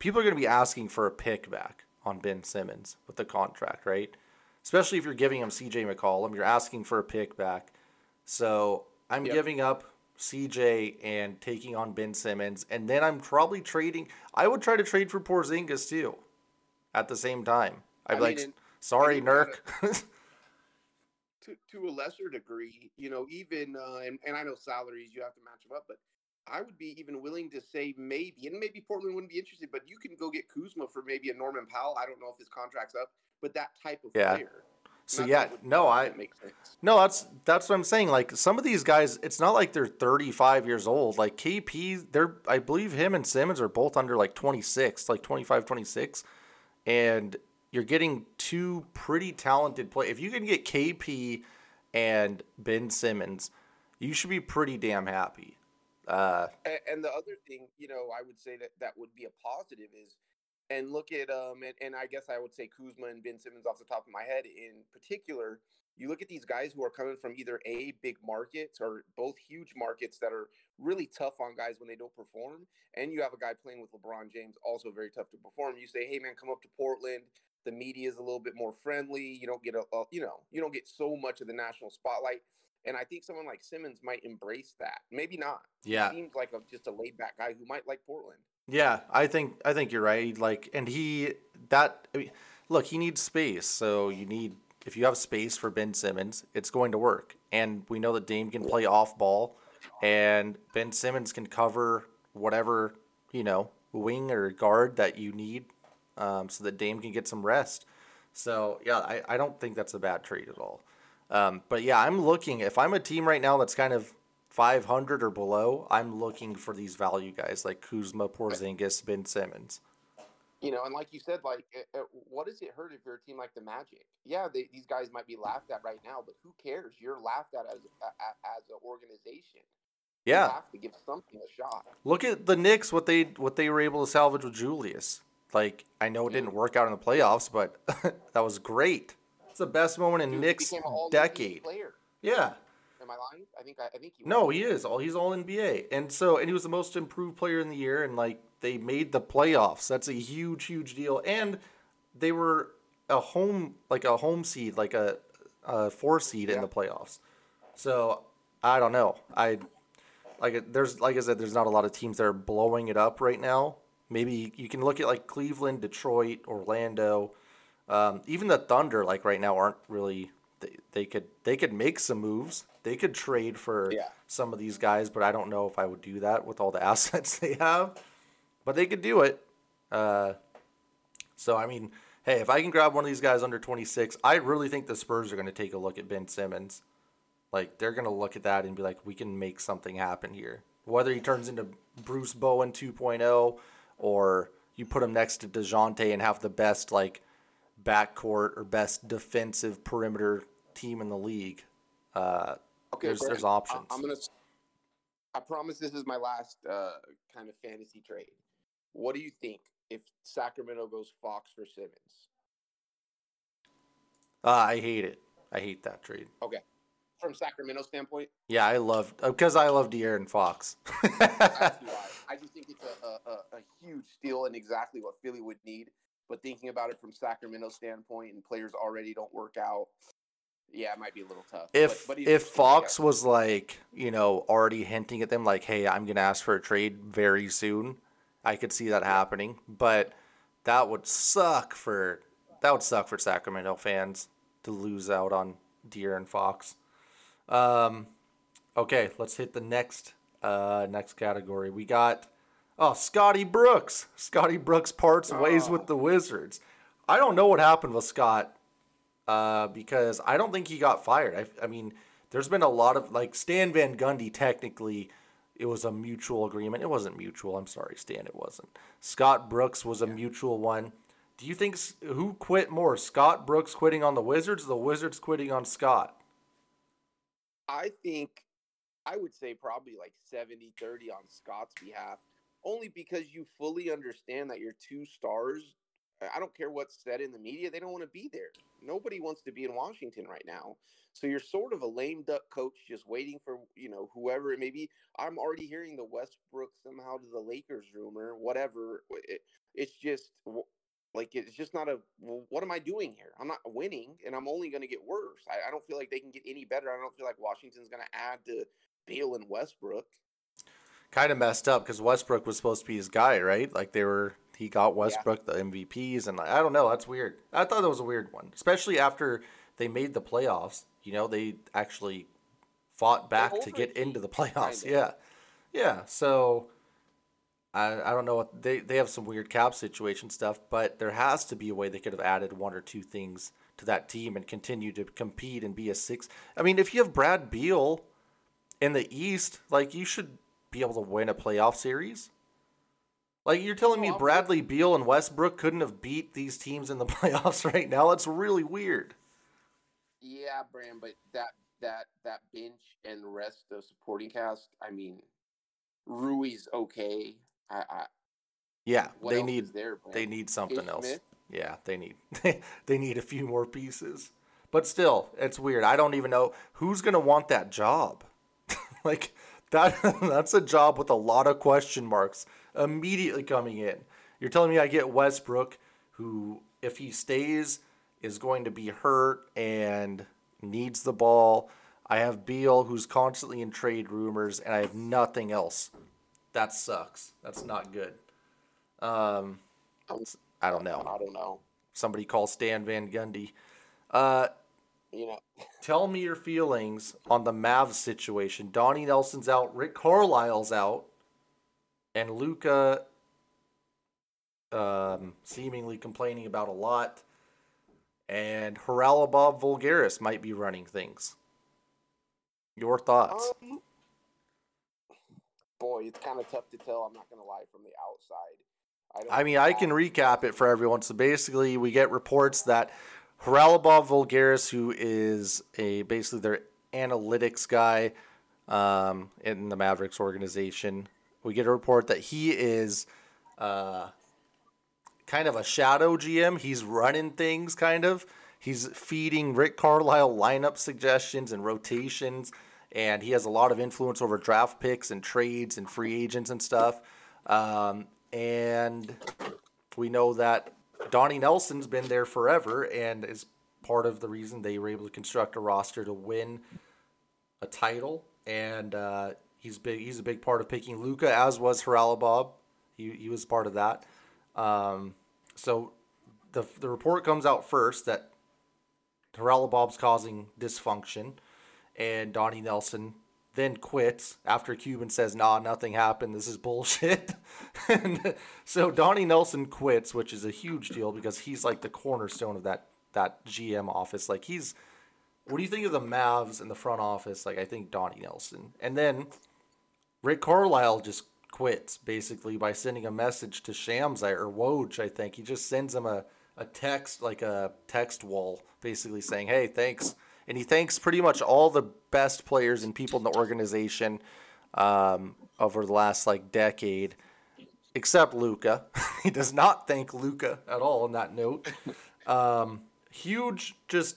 people are going to be asking for a pick back on Ben Simmons with the contract, right? Especially if you're giving him CJ McCollum, you're asking for a pick back. So I'm Yep. giving up CJ and taking on Ben Simmons, and then I'm probably trading. I would try to trade for Porzingis too, at the same time. I'd I like, mean, sorry, Nurk. to to a lesser degree, you know, even uh, and and I know salaries you have to match them up, but I would be even willing to say maybe, and maybe Portland wouldn't be interested, but you can go get Kuzma for maybe a Norman Powell. I don't know if his contract's up, but that type of Yeah. player. so yeah, no, I that makes sense. No, that's that's what I'm saying. Like some of these guys, it's not like they're 35 years old. Like KP, they're I believe him and Simmons are both under like 26, like 25, 26. And you're getting two pretty talented play. If you can get KP and Ben Simmons, you should be pretty damn happy. Uh, And, and the other thing, you know, I would say that that would be a positive is, and look at um, and, and I guess I would say Kuzma and Ben Simmons off the top of my head in particular. You look at these guys who are coming from either a big markets or both huge markets that are really tough on guys when they don't perform, and you have a guy playing with LeBron James, also very tough to perform. You say, hey man, come up to Portland. The media is a little bit more friendly. You don't get a, a you know you don't get so much of the national spotlight. And I think someone like Simmons might embrace that. Maybe not. Yeah. He seems like a, just a laid back guy who might like Portland. Yeah, I think I think you're right. Like, and he that I mean, look, he needs space. So you need if you have space for Ben Simmons, it's going to work. And we know that Dame can play off ball, and Ben Simmons can cover whatever you know wing or guard that you need, um, so that Dame can get some rest. So yeah, I, I don't think that's a bad trade at all. Um, but yeah, I'm looking. If I'm a team right now that's kind of 500 or below, I'm looking for these value guys like Kuzma, Porzingis, Ben Simmons. You know, and like you said, like, uh, what does it hurt if you're a team like the Magic? Yeah, they, these guys might be laughed at right now, but who cares? You're laughed at as as an organization. Yeah, you have to give something a shot. Look at the Knicks, what they what they were able to salvage with Julius. Like, I know it didn't work out in the playoffs, but *laughs* that was great. The best moment in Dude, Knicks decade. Player. Yeah. Am I lying? I think I, I think he. No, he is. All he's all NBA, and so and he was the most improved player in the year, and like they made the playoffs. That's a huge, huge deal, and they were a home like a home seed, like a, a four seed Yeah. in the playoffs. So I don't know. I like there's like I said, there's not a lot of teams that are blowing it up right now. Maybe you can look at like Cleveland, Detroit, Orlando, um, even the Thunder. Like right now, aren't really. They, they could they could make some moves. They could trade for Yeah. some of these guys, but I don't know if I would do that with all the *laughs* assets they have. But they could do it. Uh, so I mean, hey, if I can grab one of these guys under 26, I really think the Spurs are going to take a look at Ben Simmons. Like they're going to look at that and be like, we can make something happen here. Whether he turns into Bruce Bowen 2.0 or you put him next to Dejounte and have the best like backcourt or best defensive perimeter team in the league. Uh, Okay, there's there's options. I'm gonna. s- I promise this is my last uh, kind of fantasy trade. What do you think if Sacramento goes Fox for Simmons? Uh, I hate it. I hate that trade. Okay. From Sacramento standpoint, Yeah, I love because I love De'Aaron Fox. I. *laughs* I just think it's a, a, a huge steal and exactly what Philly would need. But thinking about it from Sacramento standpoint, and players already don't work out, yeah, it might be a little tough. if but, but if Fox was like you know already hinting at them like, hey, I'm gonna ask for a trade very soon, I could see that happening. But that would suck for that would suck for Sacramento fans to lose out on De'Aaron Fox. Um, okay, let's hit the next uh next category. We got oh Scotty Brooks. Scotty Brooks parts ways with Oh. the Wizards. I don't know what happened with Scott uh, because I don't think he got fired. I, I mean, there's been a lot of like Stan Van Gundy. Technically, it was a mutual agreement. It wasn't mutual. I'm sorry, Stan. It wasn't. Scott Brooks was a mutual one. Do you think who quit more, Scott Brooks quitting on the Wizards, or the Wizards quitting on Scott? I think I would say probably like 70 30 on Scott's behalf, only because you fully understand that your two stars, I don't care what's said in the media, they don't want to be there. Nobody wants to be in Washington right now. So you're sort of a lame duck coach just waiting for, you know, whoever it may be. I'm already hearing the Westbrook somehow to the Lakers rumor, whatever. It, it's just like it's just not a well, what am I doing here? I'm not winning and I'm only going to get worse. I, I don't feel like they can get any better. I don't feel like Washington's going to add to Beal and Westbrook. Kind of messed up because Westbrook was supposed to be his guy, right? Like they were, he got Westbrook the MVPs, and I don't know. That's weird. I thought that was a weird one, especially after they made the playoffs. You know, they actually fought back to get into the *laughs* playoffs. kinda. Yeah, yeah. So I I don't know what they they have some weird cap situation stuff, but there has to be a way they could have added one or two things to that team and continue to compete and be a six. I mean, if you have Brad Beal in the East, like you should be able to win a playoff series. Like you're telling me Bradley Beal and Westbrook couldn't have beat these teams in the *laughs* playoffs right now? That's really weird. Yeah, Bram, but that that that bench and the rest of the supporting cast, I mean, Rui's okay. I, I Yeah, they need there, they need something Ish else. Smith? Yeah, they need *laughs* they need a few more pieces. But still, it's weird. I don't even know who's gonna want that job. *laughs* like that *laughs* that's a job with a lot of question marks immediately coming in. You're telling me I get Westbrook, who if he stays, is going to be hurt and needs the ball. I have Beal, who's constantly in trade rumors, and I have nothing else. That sucks. That's not good. Um, I don't know. I don't know. Somebody call Stan Van Gundy. Uh, You know, tell me your feelings on the Mavs situation. Donnie Nelson's out, Rick Carlisle's out, and Luka um, seemingly complaining about a lot. And Haralabob Voulgaris might be running things. Your thoughts? um, boy, it's kind of tough to tell. I'm not gonna lie from the outside. I, don't I mean, I can recap it for everyone. So basically, we get reports that Haralabob Voulgaris, who is a basically their analytics guy um, in the Mavericks organization, we get a report that he is uh, kind of a shadow GM. He's running things, kind of. He's feeding Rick Carlisle lineup suggestions and rotations, and he has a lot of influence over draft picks and trades and free agents and stuff. Um, and we know that Donnie Nelson's been there forever and is part of the reason they were able to construct a roster to win a title. And uh, he's big. He's a big part of picking Luka, as was Haralabob. He he was part of that. Um, so the the report comes out first that Haralabob's causing dysfunction, and Donnie Nelson then quits after Cuban says, "Nah, nothing happened. This is bullshit." *laughs* and so Donnie Nelson quits, which is a huge deal because he's like the cornerstone of that that GM office. Like he's what do you think of the Mavs in the front office? Like I think Donnie Nelson. And then Rick Carlisle just quits basically by sending a message to Shams or Woj, I think. He just sends him a, a text, like a text wall, basically saying, Hey, thanks. And he thanks pretty much all the best players and people in the organization um, over the last like decade, except Luka. *laughs* he does not thank Luka at all on that note. *laughs* Um, huge, just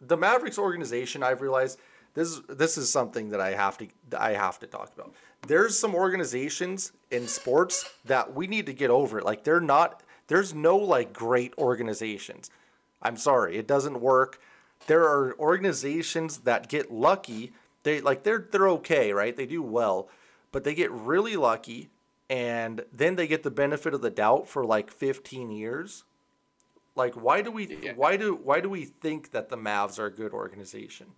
the Mavericks organization. I've realized this this is something that I have to I have to talk about. There's some organizations in sports that we need to get over it. Like they're not. There's no like great organizations. I'm sorry, it doesn't work. There are organizations that get lucky. They like they're they're okay, right? They do well, but they get really lucky and then they get the benefit of the doubt for like 15 years. Like why do we Yeah. why do why do we think that the Mavs are a good organization?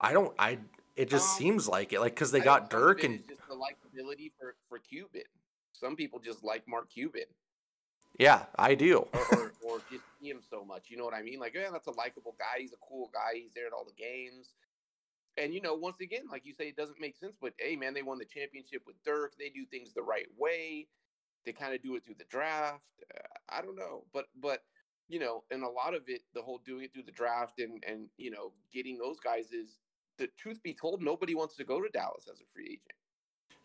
I don't I it just Um, seems like it like cuz they I got think some of Dirk and just the likability for for Cuban. Some people just like Mark Cuban. Yeah, I do. or, or, or just see him so much. You know what I mean? Like, yeah, that's a likable guy. He's a cool guy. He's there at all the games. And you know, once again, like you say, it doesn't make sense. But hey, man, they won the championship with Dirk. They do things the right way. They kind of do it through the draft. Uh, I don't know, but but you know, and a lot of it, the whole doing it through the draft and and you know, getting those guys is the truth be told, nobody wants to go to Dallas as a free agent.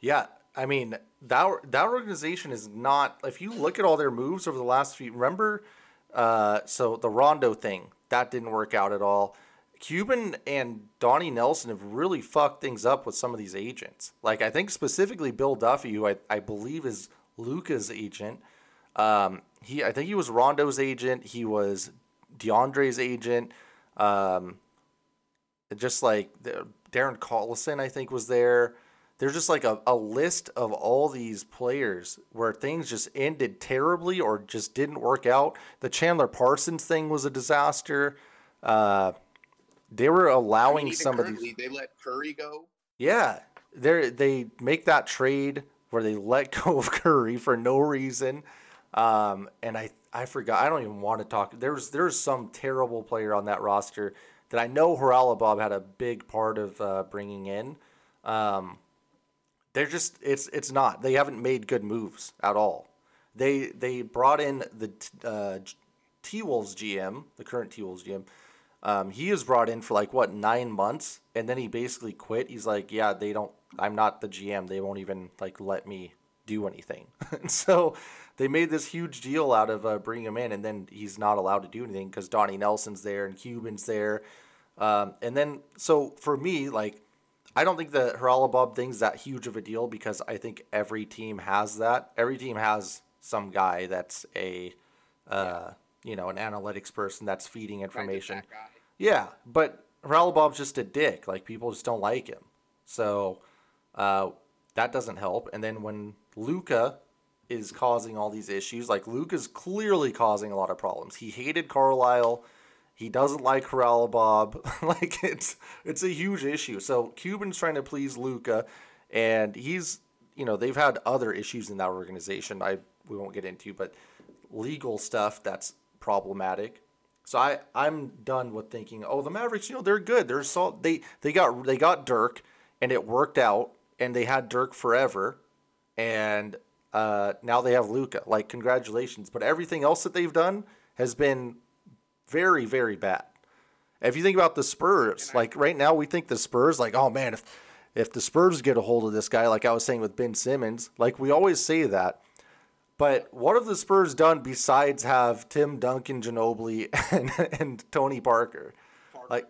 Yeah, I mean that that organization is not. If you look at all their moves over the last few, remember, uh, so the Rondo thing that didn't work out at all. Cuban and Donnie Nelson have really fucked things up with some of these agents. Like I think specifically Bill Duffy, who I, I believe is Luka's agent. Um, he I think he was Rondo's agent. He was DeAndre's agent. Um, just like Darren Collison, I think was there. There's just like a, a list of all these players where things just ended terribly or just didn't work out. The Chandler Parsons thing was a disaster. Uh, they were I allowing mean, even some of these. they let Curry go. Yeah, they they make that trade where they let *laughs* go of Curry for no reason, um, and I I forgot. I don't even want to talk. There's there's some terrible player on that roster that I know Haralabob had a big part of uh, bringing in. Um, they're just it's it's not. They haven't made good moves at all. They they brought in the uh, T Wolves GM, the current T Wolves GM. Um, he was brought in for like what nine months, and then he basically quit. He's like, "Yeah, they don't. I'm not the GM. They won't even like let me do anything." and *laughs* so they made this huge deal out of uh, bringing him in, and then he's not allowed to do anything because Donnie Nelson's there and Cuban's there. Um, and then so for me, like, I don't think the Haralabob thing's that huge of a deal because I think every team has that. Every team has some guy that's a uh, you know, an analytics person that's feeding information. that. Yeah, but Bob's just a dick. Like people just don't like him. So uh, that doesn't help. And then when Luka is causing all these issues, like Luka's clearly causing a lot of problems. He hated Carlisle. He doesn't like Bob. *laughs* like it's it's a huge issue. So Cuban's trying to please Luka, and he's you know they've had other issues in that organization. I we won't get into, but legal stuff that's problematic. So I I'm done with thinking, oh, the Mavericks, you know, they're good. They're so they they got they got Dirk and it worked out and they had Dirk forever and uh, now they have Luka. Like congratulations, but everything else that they've done has been very very bad. If you think about the Spurs, like right now we think the Spurs like, oh man, if if the Spurs get a hold of this guy, like I was saying with Ben Simmons, like we always say that. But what have the Spurs done besides have Tim Duncan, Ginobili, *laughs* and, and Tony Parker? Like-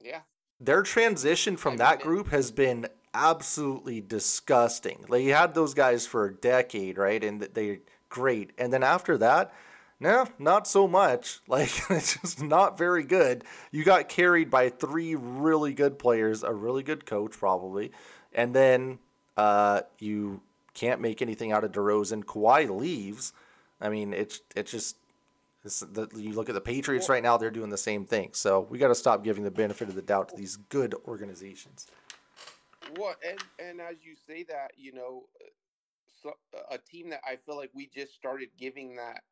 yeah, Their transition from that group has been absolutely disgusting. Like you had those guys for a decade, right? And they're great. And then after that, no, not so much. *laughs* Like it's just not very good. You got carried by three really good players, a really good coach probably, and then uh, you can't make anything out of DeRozan. Kawhi leaves. I mean, it's it's just it's the, you look at the Patriots right now; they're doing the same thing. So we got to stop giving the benefit of the doubt to these good organizations. What and and as you say that, you know, so a team that I feel like we just started giving that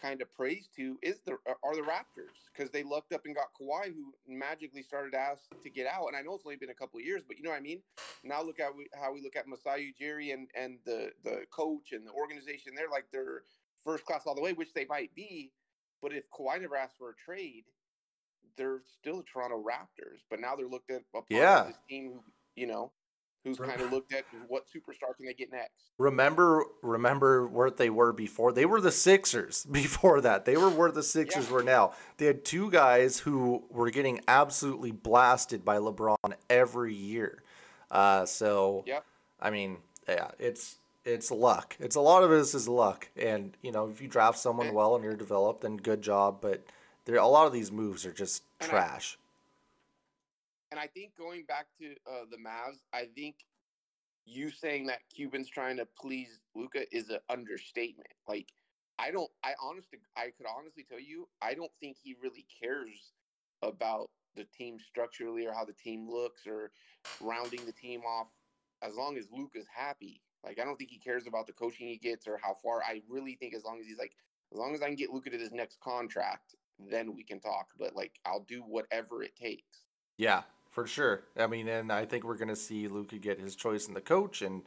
kind of praise to is the are the Raptors because they looked up and got Kawhi, who magically started to ask to get out. And I know it's only been a couple of years, but you know what I mean. Now look at how we look at Masai Ujiri and and the the coach and the organization. They're like they're first class all the way, which they might be. But if Kawhi never asked for a trade, they're still the Toronto Raptors. But now they're looked at upon Yeah. as this team who you know who's kind of looked at what superstar can they get next. Remember, remember where they were before. They were the Sixers *laughs* before that. They were where the Sixers Yeah. were now. They had two guys who were getting absolutely blasted by LeBron every year. Uh, so, Yep. I mean, yeah, it's it's luck. It's a lot of this is luck, and you know, if you draft someone And- well and you're developed, then good job. But there, a lot of these moves are just trash. And I think going back to uh, the Mavs, I think you saying that Cuban's trying to please Luka is an understatement. Like, I don't. I honestly, I could honestly tell you, I don't think he really cares about the team structurally or how the team looks or rounding the team off. As long as Luka's happy, like I don't think he cares about the coaching he gets or how far. I really think as long as he's like, as long as I can get Luka to this next contract, then we can talk. But like, I'll do whatever it takes. Yeah, for sure. I mean, and I think we're gonna see Luka get his choice in the coach, and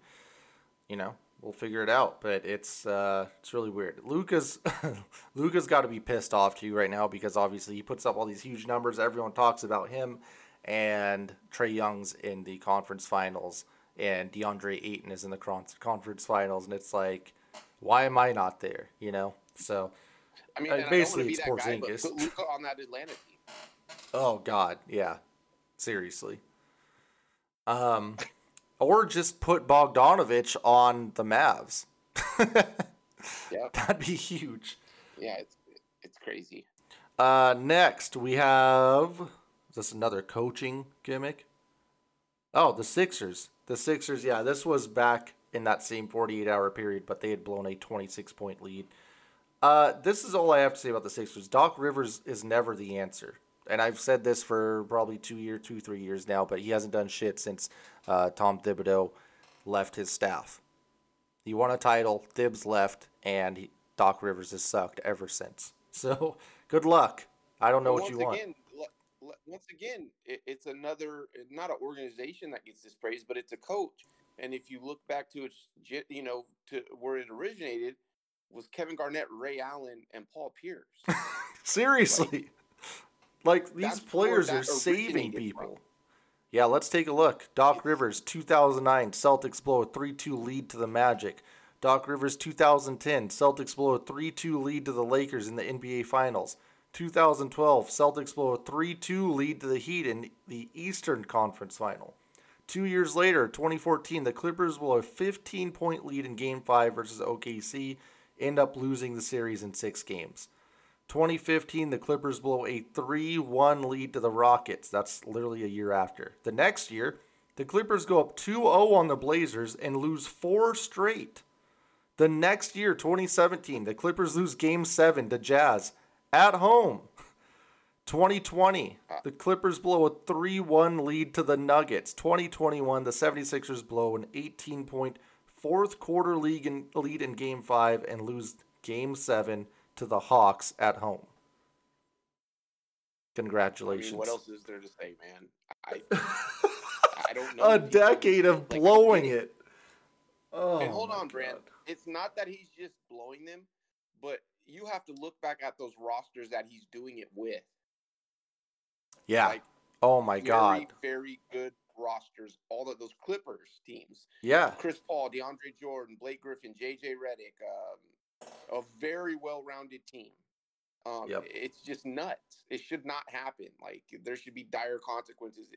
you know we'll figure it out. But it's uh, it's really weird. Luka's Luka's *laughs* got to be pissed off too right now because obviously he puts up all these huge numbers. Everyone talks about him, and Trae Young's in the conference finals, and DeAndre Ayton is in the conference finals, and it's like, why am I not there? You know. So, I mean, Uh, basically, I it's don't want to be that guy, Porzingis. but put Luka on that Atlanta team. Oh God, yeah, seriously. Um, or just put Bogdanovic on the Mavs. *laughs* Yeah, That'd be huge. yeah, it's it's crazy. Uh, next we have is this another coaching gimmick? Oh, the Sixers. The Sixers. Yeah, this was back in that same 48 hour period, but they had blown a 26 point lead. Uh, this is all I have to say about the Sixers. Doc Rivers is never the answer, and I've said this for probably two year, two three years now. But he hasn't done shit since uh, Tom Thibodeau left his staff. He won a title, Thibs left, and he, Doc Rivers has sucked ever since. *laughs* So good luck. I don't know But what you once want. again, le- le- once again, it, it's another not an organization that gets this praise, but it's a coach. And if you look back to its, you know, to where it originated, was Kevin Garnett, Ray Allen, and Paul Pierce. *laughs* Seriously. Like these That's players are saving people. from. Yeah, let's take a look. Doc Rivers, 2009, Celtics blow a 3-2 lead to the Magic. Doc Rivers, 2010, Celtics blow a 3-2 lead to the Lakers in the NBA Finals. 2012, Celtics blow a 3-2 lead to the Heat in the Eastern Conference Final. Two years later, 2014, the Clippers blow a 15-point lead in Game 5 versus OKC, end up losing the series in six games. 2015, the Clippers blow a 3 1 lead to the Rockets. That's literally a year after. The next year, the Clippers go up 2 0 on the Blazers and lose four straight. The next year, 2017, the Clippers lose game seven to Jazz at home. *laughs* 2020, the Clippers blow a 3 1 lead to the Nuggets. 2021, the 76ers blow an 18 point fourth quarter league in, lead in game five and lose game seven to the Hawks at home. Congratulations. I mean, what else is there to say, man? I, *laughs* I don't know. a decade of like, blowing it. Oh, and hold on, Brand. It's not that he's just blowing them, but you have to look back at those rosters that he's doing it with. Yeah. Like, oh my very, God. very good rosters. All of those Clippers teams. Yeah. Chris Paul, DeAndre Jordan, Blake Griffin, JJ Redick, um, a very well-rounded team. Um, Yep. It's just nuts. It should not happen. Like there should be dire consequences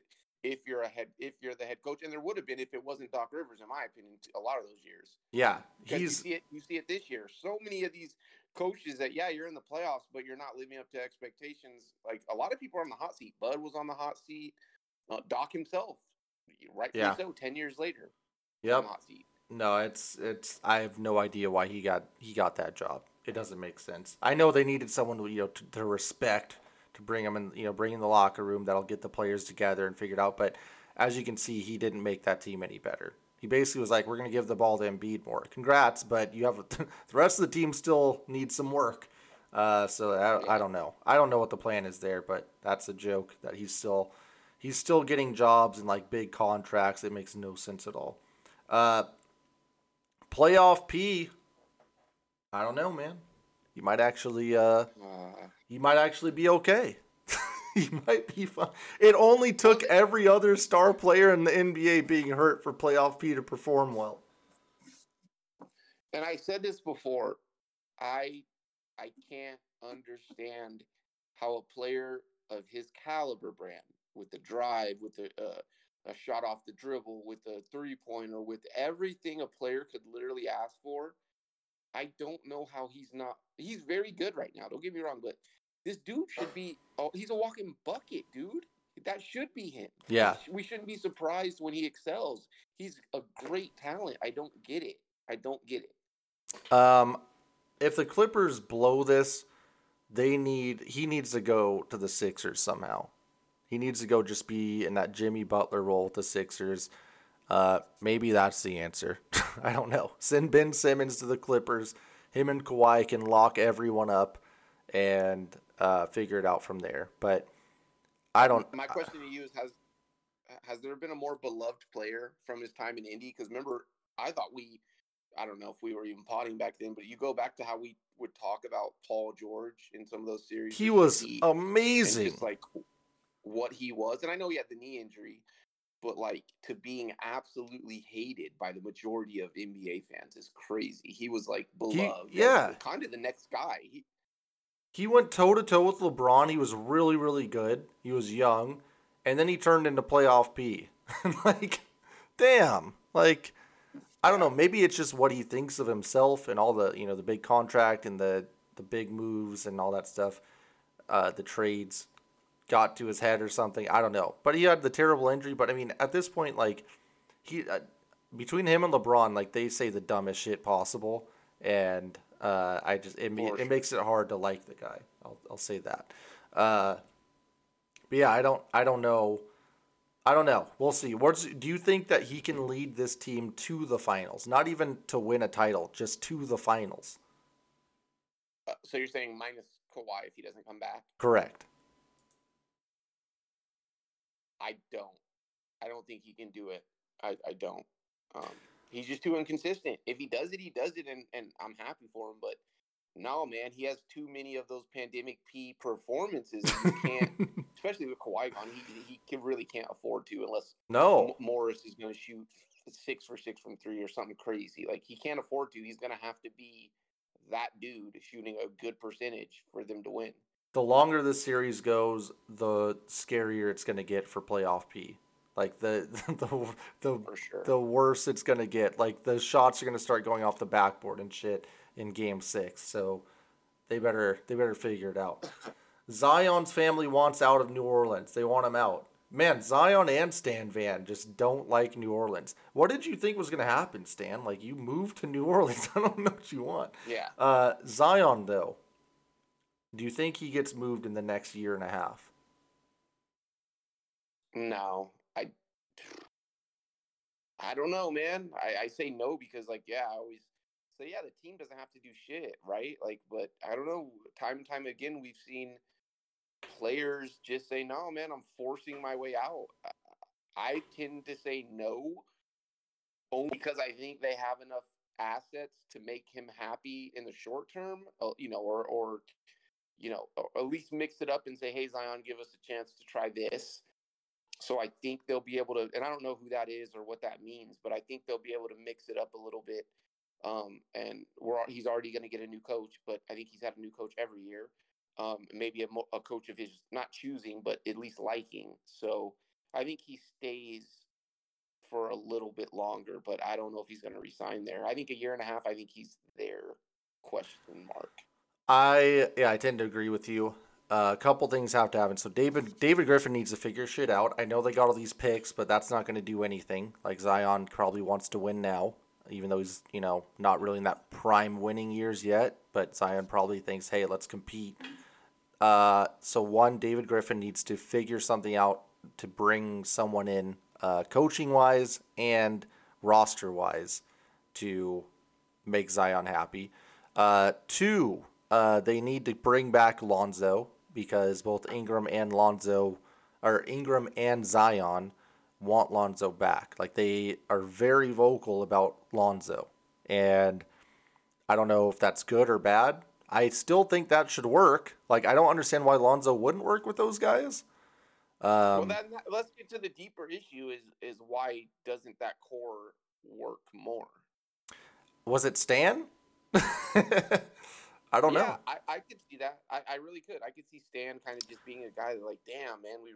if you're a head if you're the head coach, and there would have been if it wasn't Doc Rivers, in my opinion, a lot of those years. Yeah. 'Cause you see it. You see it this year. So many of these coaches that yeah, you're in the playoffs, but you're not living up to expectations. Like a lot of people are on the hot seat. Bud was on the hot seat. Uh, Doc himself, right? Yeah. so. Ten years later, yep. hot seat. No, it's it's. I have no idea why he got he got that job. It doesn't make sense. I know they needed someone you know to, to respect to bring him in, you know, bring in the locker room that'll get the players together and figure it out. But as you can see, he didn't make that team any better. He basically was like, "We're going to give the ball to Embiid more. Congrats, but you have *laughs* the rest of the team still needs some work." Uh, so I, I don't know. I don't know what the plan is there, but that's a joke that he's still he's still getting jobs and like big contracts. It makes no sense at all. Uh, playoff P. I don't know, man. You might actually uh Uh, you might actually be okay. *laughs* you might be fine. It only took every other star player in the NBA being hurt for playoff P to perform well. and I said this before. I I can't understand how a player of his caliber, brand with the drive, with the uh, a shot off the dribble, with a three pointer, with everything a player could literally ask for. I don't know how he's not. He's very good right now. Don't get me wrong, but this dude should be. Oh, he's a walking bucket, dude. That should be him. Yeah. We shouldn't be surprised when he excels. He's a great talent. I don't get it. I don't get it. Um, if the Clippers blow this, they need he needs to go to the Sixers somehow. He needs to go just be in that Jimmy Butler role with the Sixers. Uh, maybe that's the answer. *laughs* I don't know. Send Ben Simmons to the Clippers. Him and Kawhi can lock everyone up and uh, figure it out from there. But I don't. My question to you is: Has has there been a more beloved player from his time in Indy? Because remember, I thought we, I don't know if we were even potting back then, but you go back to how we would talk about Paul George in some of those series. He was amazing. just like what he was, and I know he had the knee injury, but like to being absolutely hated by the majority of NBA fans is crazy. He was like beloved. yeah. kind of the next guy. He, He went toe to toe with LeBron. He was really, really good. He was young, and then he turned into playoff P. *laughs* like, damn. Like, I don't know. Maybe it's just what he thinks of himself and all the you know the big contract and the the big moves and all that stuff. Uh, the trades got to his head or something. I don't know. But he had the terrible injury. But I mean, at this point, like he uh, between him and LeBron, like they say the dumbest shit possible, and uh, I just it, ma- it makes it hard to like the guy. I'll I'll say that. Uh, but yeah, I don't I don't know. I don't know. We'll see. What's, do you think that he can lead this team to the finals? Not even to win a title, just to the finals. uh, so you're saying minus Kawhi if he doesn't come back? Correct. I don't. I don't think he can do it. I, I don't. Um, he's just too inconsistent. If he does it, he does it, and, and I'm happy for him. But no, man, he has too many of those pandemic P performances. And you can't, *laughs* especially with Kawhi gone, he, he can, really can't afford to unless no. M- Morris is going to shoot six for six from three or something crazy. Like he can't afford to. He's going to have to be that dude shooting a good percentage for them to win. The longer the series goes, the scarier it's going to get for playoff P. Like the *laughs* the the sure. the worse it's going to get. Like the shots are going to start going off the backboard and shit in game 6. So they better they better figure it out. Zion's family wants out of New Orleans. They want him out. Man, Zion and Stan Van just don't like New Orleans. What did you think was going to happen, Stan? Like you moved to New *laughs* Orleans. I don't know what you want. Yeah. Uh, Zion though, do you think he gets moved in the next year and a half? No, I. I don't know, man. I, I say no because, like, yeah, I always say, yeah, the team doesn't have to do shit, right? Like, but I don't know. Time and time again, we've seen players just say, no, man, I'm forcing my way out. I tend to say no only because I think they have enough assets to make him happy in the short term, uh, you know, or, or, you know, at least mix it up and say, hey, Zion, give us a chance to try this. So I think they'll be able to, and I don't know who that is or what that means, but I think they'll be able to mix it up a little bit. Um, and we're he's already going to get a new coach, but I think he's had a new coach every year um, maybe a, a coach of his not choosing, but at least liking. So I think he stays for a little bit longer, but I don't know if he's going to resign there. I think a year and a half. I think he's there. Question mark. I yeah, I tend to agree with you. Uh, a couple things have to happen. So David David Griffin needs to figure shit out. I know they got all these picks, but that's not going to do anything. Like Zion probably wants to win now, even though he's you know not really in that prime winning years yet. But Zion probably thinks, hey, let's compete. Uh, so one, David Griffin needs to figure something out to bring someone in, uh, coaching wise and roster wise, to make Zion happy. Uh, two, uh, they need to bring back Lonzo because both Ingram and Lonzo, or Ingram and Zion, want Lonzo back. Like they are very vocal about Lonzo, and I don't know if that's good or bad. I still think that should work. Like I don't understand why Lonzo wouldn't work with those guys. Um, well, that, let's get to the deeper issue: is is why doesn't that core work more? Was it Stan? *laughs* I don't yeah, know. I, I could see that. I, I really could. I could see Stan kind of just being a guy that, like, damn, man, we.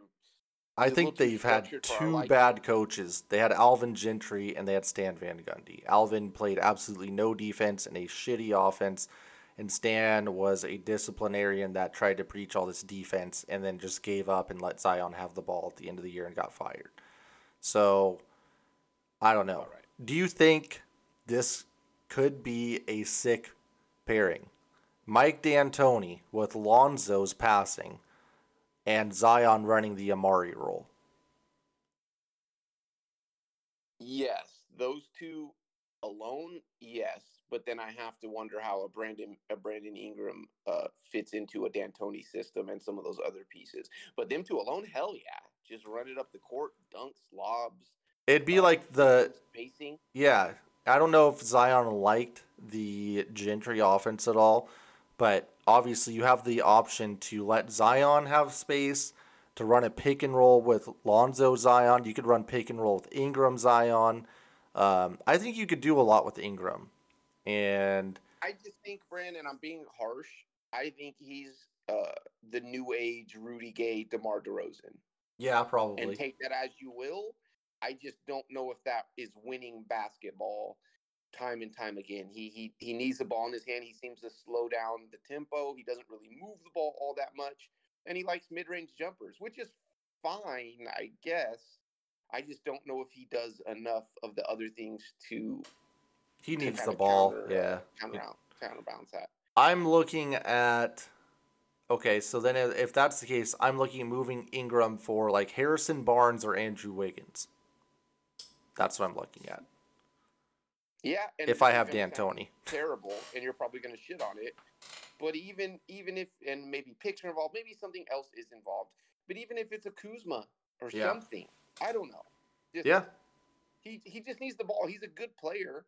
I think they've had two bad coaches. They had Alvin Gentry and they had Stan Van Gundy. Alvin played absolutely no defense and a shitty offense and Stan was a disciplinarian that tried to preach all this defense and then just gave up and let Zion have the ball at the end of the year and got fired. So I don't know. Right. Do you think this could be a sick pairing? Mike D'Antoni with Lonzo's passing and Zion running the Amar'e role. Yes, those two alone, yes but then I have to wonder how a Brandon a Brandon Ingram uh, fits into a D'Antoni system and some of those other pieces. But them two alone, hell yeah, just run it up the court, dunks, lobs. It'd be uh, like the spacing. Yeah, I don't know if Zion liked the Gentry offense at all, but obviously you have the option to let Zion have space to run a pick and roll with Lonzo Zion. You could run pick and roll with Ingram Zion. Um, I think you could do a lot with Ingram. And I just think Brandon, I'm being harsh. I think he's uh, the new age Rudy Gay, DeMar DeRozan. Yeah, probably. And take that as you will. I just don't know if that is winning basketball time and time again. He he he needs the ball in his hand. He seems to slow down the tempo. He doesn't really move the ball all that much, and he likes mid-range jumpers, which is fine, I guess. I just don't know if he does enough of the other things to he needs the ball. Counter, yeah. Counter, counterbalance that. I'm looking at. Okay, so then if that's the case, I'm looking at moving Ingram for like Harrison Barnes or Andrew Wiggins. That's what I'm looking at. Yeah, if I have D'Antoni. Terrible, and you're probably going to shit on it. But even even if and maybe picture involved, maybe something else is involved. But even if it's a Kuzma or yeah. something, I don't know. Just, yeah. He he just needs the ball. He's a good player.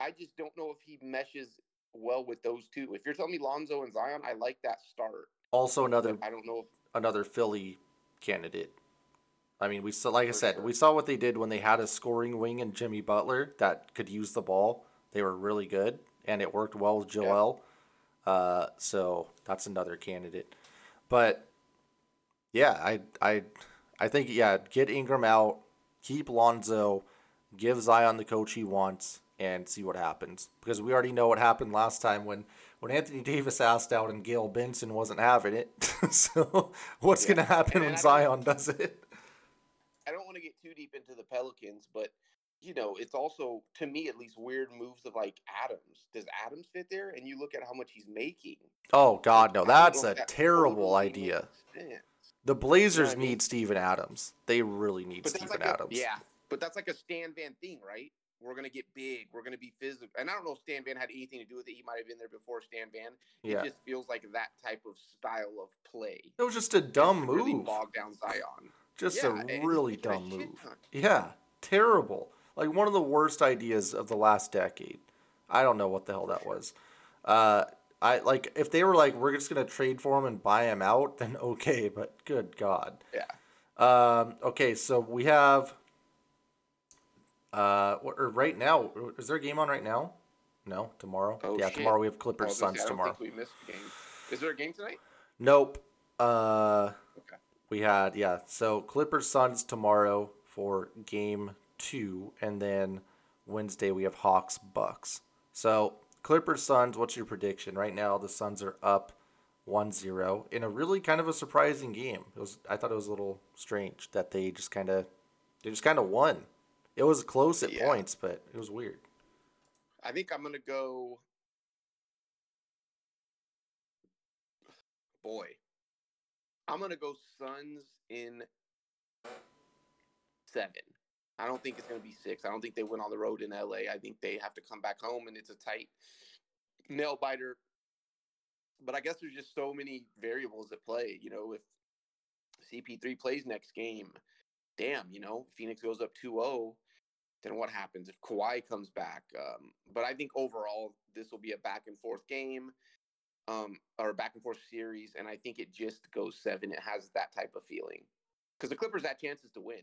I just don't know if he meshes well with those two. If you're telling me Lonzo and Zion, I like that start. Also, another I don't know if, another Philly candidate. I mean, we saw, like I said, sure. we saw what they did when they had a scoring wing and Jimmy Butler that could use the ball. They were really good, and it worked well with Joel. Yeah. Uh, so that's another candidate. But yeah, I I I think yeah, get Ingram out, keep Lonzo, give Zion the coach he wants, and see what happens because we already know what happened last time when when Anthony Davis asked out and Gayle Benson wasn't having it. *laughs* so what's Yeah. going to happen when I don't- Zion does it? I don't want to get too deep into the Pelicans, but you know, it's also to me at least weird moves of like Adams. Does Adams fit there? And you look at how much he's making. Oh God, no! Know That's a that terrible idea. The Blazers I mean? need Steven Adams. They really need Steven like a, Adams. yeah, but that's like a Stan Van thing, right? We're gonna get big. We're gonna be physical. And I don't know if Stan Van had anything to do with it. He might have been there before Stan Van. Yeah. It just feels like that type of style of play. It was just a dumb to Really move. bog down Zion. Just Yeah, a really dumb move. Yeah, terrible. Like one of the worst ideas of the last decade. I don't know what the hell that was. Uh, I like if they were like we're just gonna trade for him and buy him out, *laughs* then okay. But good God. Yeah. Um, okay, so we have. Uh, what, or right now, is there a game on right now? No, tomorrow. Oh, yeah, shit. tomorrow we have Clippers Suns tomorrow. think we missed a game. Is there a game tonight? Nope. Uh, Okay. We had yeah. So Clippers Suns tomorrow for game two, and then Wednesday we have Hawks Bucks. So Clippers Suns. What's your prediction right now? The Suns are up 1-0 in a really kind of a surprising game. It was I thought it was a little strange that they just kind of they just kind of won. It was close at Yeah. points, but it was weird. I think I'm gonna go. Boy, I'm gonna go Suns in seven. I don't think it's gonna be six. I don't think they win on the road in LA. I think they have to come back home, and it's a tight nail biter. But I guess there's just so many variables at play. You know, if CP3 plays next game, damn, you know, Phoenix goes up 2-0 then what happens if Kawhi comes back? Um, but I think overall this will be a back and forth game, um, or a back and forth series, and I think it just goes seven. It has that type of feeling because the Clippers had chances to win.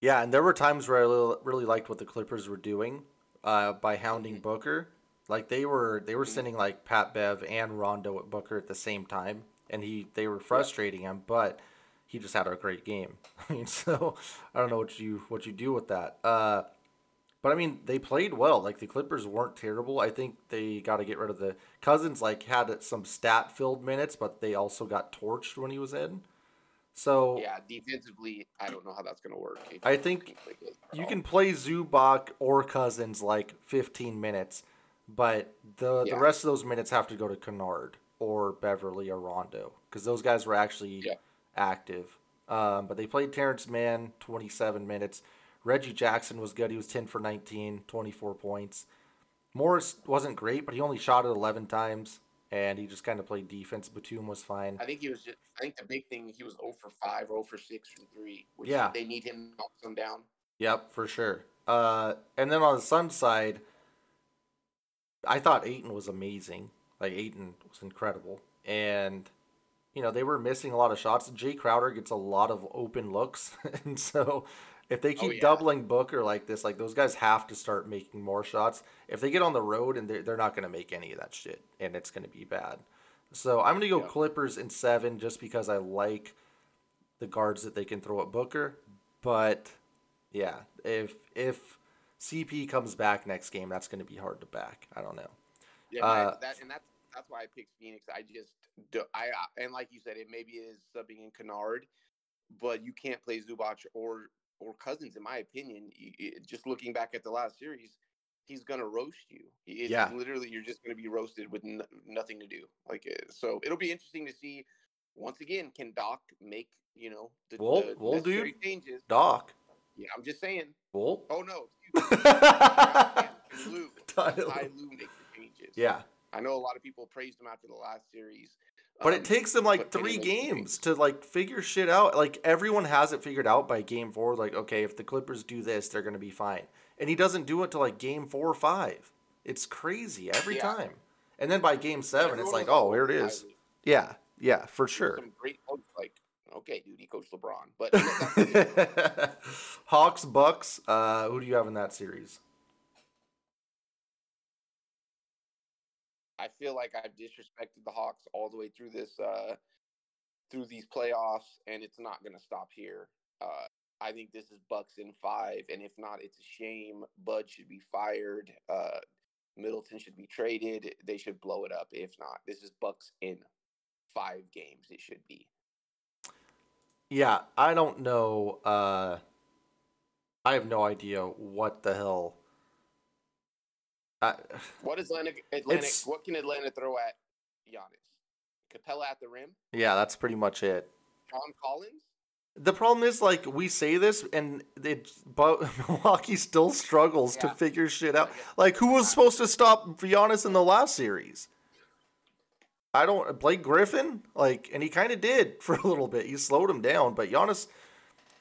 Yeah, and there were times where I really, really liked what the Clippers were doing uh, by hounding Mhm. Booker. Like they were they were Mhm. sending like Pat Bev and Rondo at Booker at the same time, and he they were frustrating him, but he just had a great game. *laughs* I mean, so I don't know what you what you do with that. Uh, but I mean, they played well. Like the Clippers weren't terrible. I think they got to get rid of the Cousins. Like had some stat filled minutes, but they also got torched when he was in. So Yeah, defensively, I don't know how that's going to work. I think can play good at You all. can play Zubac or Cousins like 15 minutes, but the Yeah. the rest of those minutes have to go to Kennard or Beverley or Rondo because those guys were actually Yeah. active. Um, but they played Terance Mann 27 minutes. Reggie Jackson was good. He was 10 for 19, 24 points. Morris wasn't great, but he only shot it 11 times, and he just kind of played defense. Batum was fine. I think he was just. I think the big thing he was 0 for 5 or 0 for 6 from three. Which Yeah. they need him to knock them down. Yep, for sure. Uh, and then on the Sun side, I thought Ayton was amazing. Like Ayton was incredible, and you know they were missing a lot of shots. Jay Crowder gets a lot of open looks, *laughs* and so if they keep yeah. doubling Booker like this, like those guys have to start making more shots. If they get on the road and they're, they're not going to make any of that shit, and it's going to be bad. So I'm going to go Yeah. Clippers in seven just because I like the guards that they can throw at Booker, but yeah, if if CP comes back next game, that's going to be hard to back. I don't know. Yeah, Uh, that and that's that's why I picked Phoenix. I just do, I I- and like you said, it maybe is subbing in Kennard, but you can't play Zubac or or Cousins, in my opinion. Just looking back at the last series, he's gonna roast you. It's Yeah. literally you're just gonna be roasted with n- nothing to do. Like uh, so, it'll be interesting to see. Once again, can Doc make you know the, Well- the well, dude. changes? Doc. Yeah, I'm just saying. Well. Oh no, excuse me. Goddamn, *laughs* can Lue. Ty Lue make the changes? Yeah, I know a lot of people praised him after the last series. But um, it takes them like but can he three games to like figure shit out. Like everyone has it figured out by game four. Like okay, if the Clippers do this, they're going to be fine. And he doesn't do it till like game four or five. It's crazy every Yeah. time. And then by game seven, it's like, oh, here it is. over is. Ty Lue. Yeah, yeah, for sure. Some great quotes like, okay, dude, he coached LeBron, but you know, that's- Hawks Bucks. Uh, who do you have in that series? I feel like I've disrespected the Hawks all the way through this, uh, through these playoffs, and it's not going to stop here. Uh, I think this is Bucks in five, and if not, it's a shame. Bud should be fired. Uh, Middleton should be traded. They should blow it up. If not, this is Bucks in five games. It should be. Yeah, I don't know. Uh, I have no idea what the hell. I, What is Atlanta? Atlanta what can Atlanta throw at Giannis? Capela at the rim. yeah, that's pretty much it. John Collins. The problem is, like, we say this, and it, but *laughs* Milwaukee still struggles to figure shit out. Like, who was supposed to stop Giannis in the last series? I don't. Blake Griffin, like, and he kind of did for a little bit. He slowed him down, but Giannis.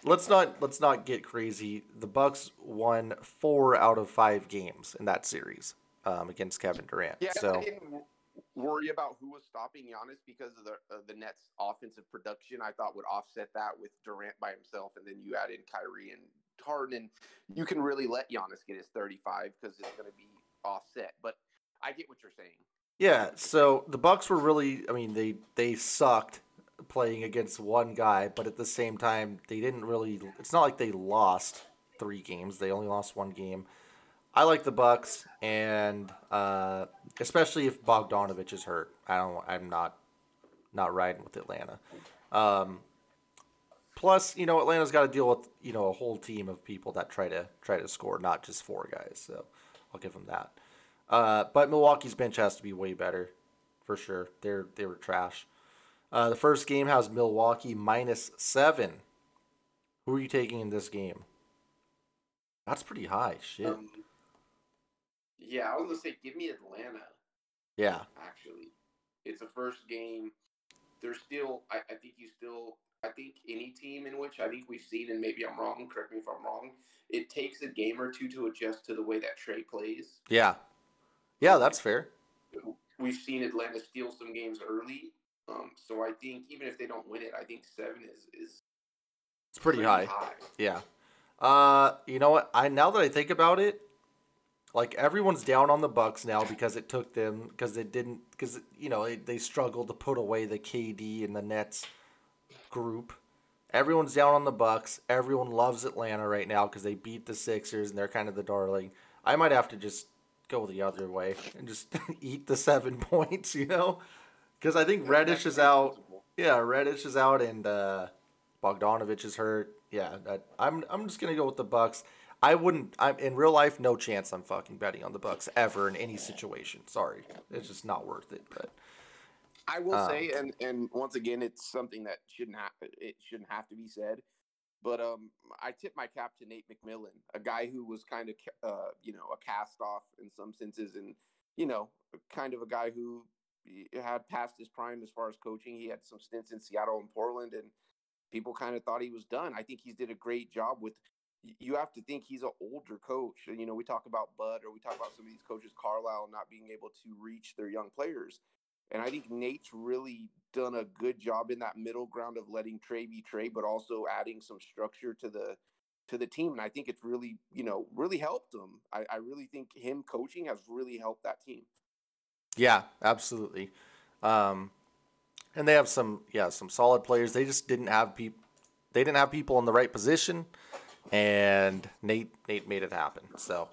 Let's not let's not get crazy. The Bucks won four out of five games in that series um, against Kevin Durant. Yeah, so I didn't worry about who was stopping Giannis because of the uh, the Nets' offensive production. I thought would offset that with Durant by himself, and then you add in Kyrie and Harden. You can really let Giannis get his 35 because it's going to be offset. But I get what you're saying. Yeah, so the Bucks were really I mean they they sucked playing against one guy, but at the same time they didn't really it's not like they lost 3 games. They only lost one game. I like the Bucks and uh, especially if Bogdanovic is hurt. I don't I'm not not riding with Atlanta. Um, plus, you know, Atlanta's got to deal with, you know, a whole team of people that try to try to score, not just four guys. So, I'll give them that. Uh, but Milwaukee's bench has to be way better, for sure. They're they were trash. Uh, the first game has Milwaukee minus seven. Who are you taking in this game? That's pretty high. Shit. Um, yeah, I was to say, give me Atlanta. yeah. actually. It's a first game. There's still, I, I think you still, I think any team in which I think we've seen, and maybe I'm wrong, correct me if I'm wrong, it takes a game or two to adjust to the way that Trae plays. Yeah. Yeah, that's fair. We've seen Atlanta steal some games early. Um, so I think even if they don't win it, I think seven is is It's pretty high. Yeah. Uh, you know what? I now that I think about it, like everyone's down on the Bucks now because it took them because it didn't because you know they, they struggled to put away the KD and the Nets group. Everyone's down on the Bucks. Everyone loves Atlanta right now because they beat the Sixers and they're kind of the darling. I might have to just go the other way and just *laughs* eat the seven *laughs* points, you know, because I think Reddish is out. Yeah, Reddish is out and uh, Bogdanovic is hurt. Yeah, that, I'm I'm just gonna go with the Bucks. I wouldn't. I'm in real life, no chance. I'm fucking betting on the Bucks ever in any situation. Sorry, it's just not worth it. But I will Um, say, and and once again, it's something that shouldn't have it shouldn't have to be said. But um, I tip my cap to Nate McMillan, a guy who was kind of uh, you know a cast off in some senses, and you know kind of a guy who had passed his prime as far as coaching. He had some stints in Seattle and Portland, and people kind of thought he was done. I think he's did a great job with. You have to think he's an older coach. And, you know, we talk about Bud or we talk about some of these coaches, Carlisle, not being able to reach their young players. And I think Nate's really done a good job in that middle ground of letting Trae be Trae, but also adding some structure to the to the team. And I think it's really, you know, really helped them. I, I really think him coaching has really helped that team. Yeah, absolutely. Um, and they have some yeah some solid players. They just didn't have people. They didn't have people in the right position, and Nate Nate made it happen. So.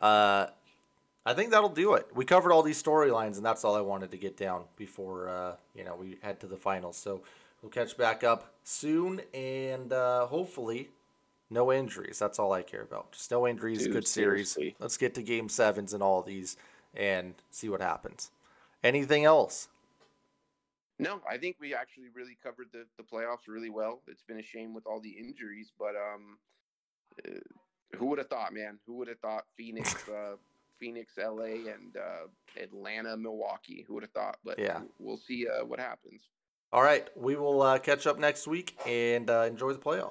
Uh, I think that'll do it. We covered all these storylines, and that's all I wanted to get down before uh, you know we head to the finals. So we'll catch back up soon, and uh, hopefully no injuries. That's all I care about. Just no injuries. Dude, good series. Let's get to game sevens and all these, and see what happens. Anything else? No, I think we actually really covered the, the playoffs really well. It's been a shame with all the injuries, but um, uh, who would have thought, man? Who would have thought Phoenix, *laughs* uh, Phoenix, LA, and uh, Atlanta, Milwaukee? Who would have thought? But Yeah. we'll see uh, what happens. All right, we will uh, catch up next week and uh, enjoy the playoffs.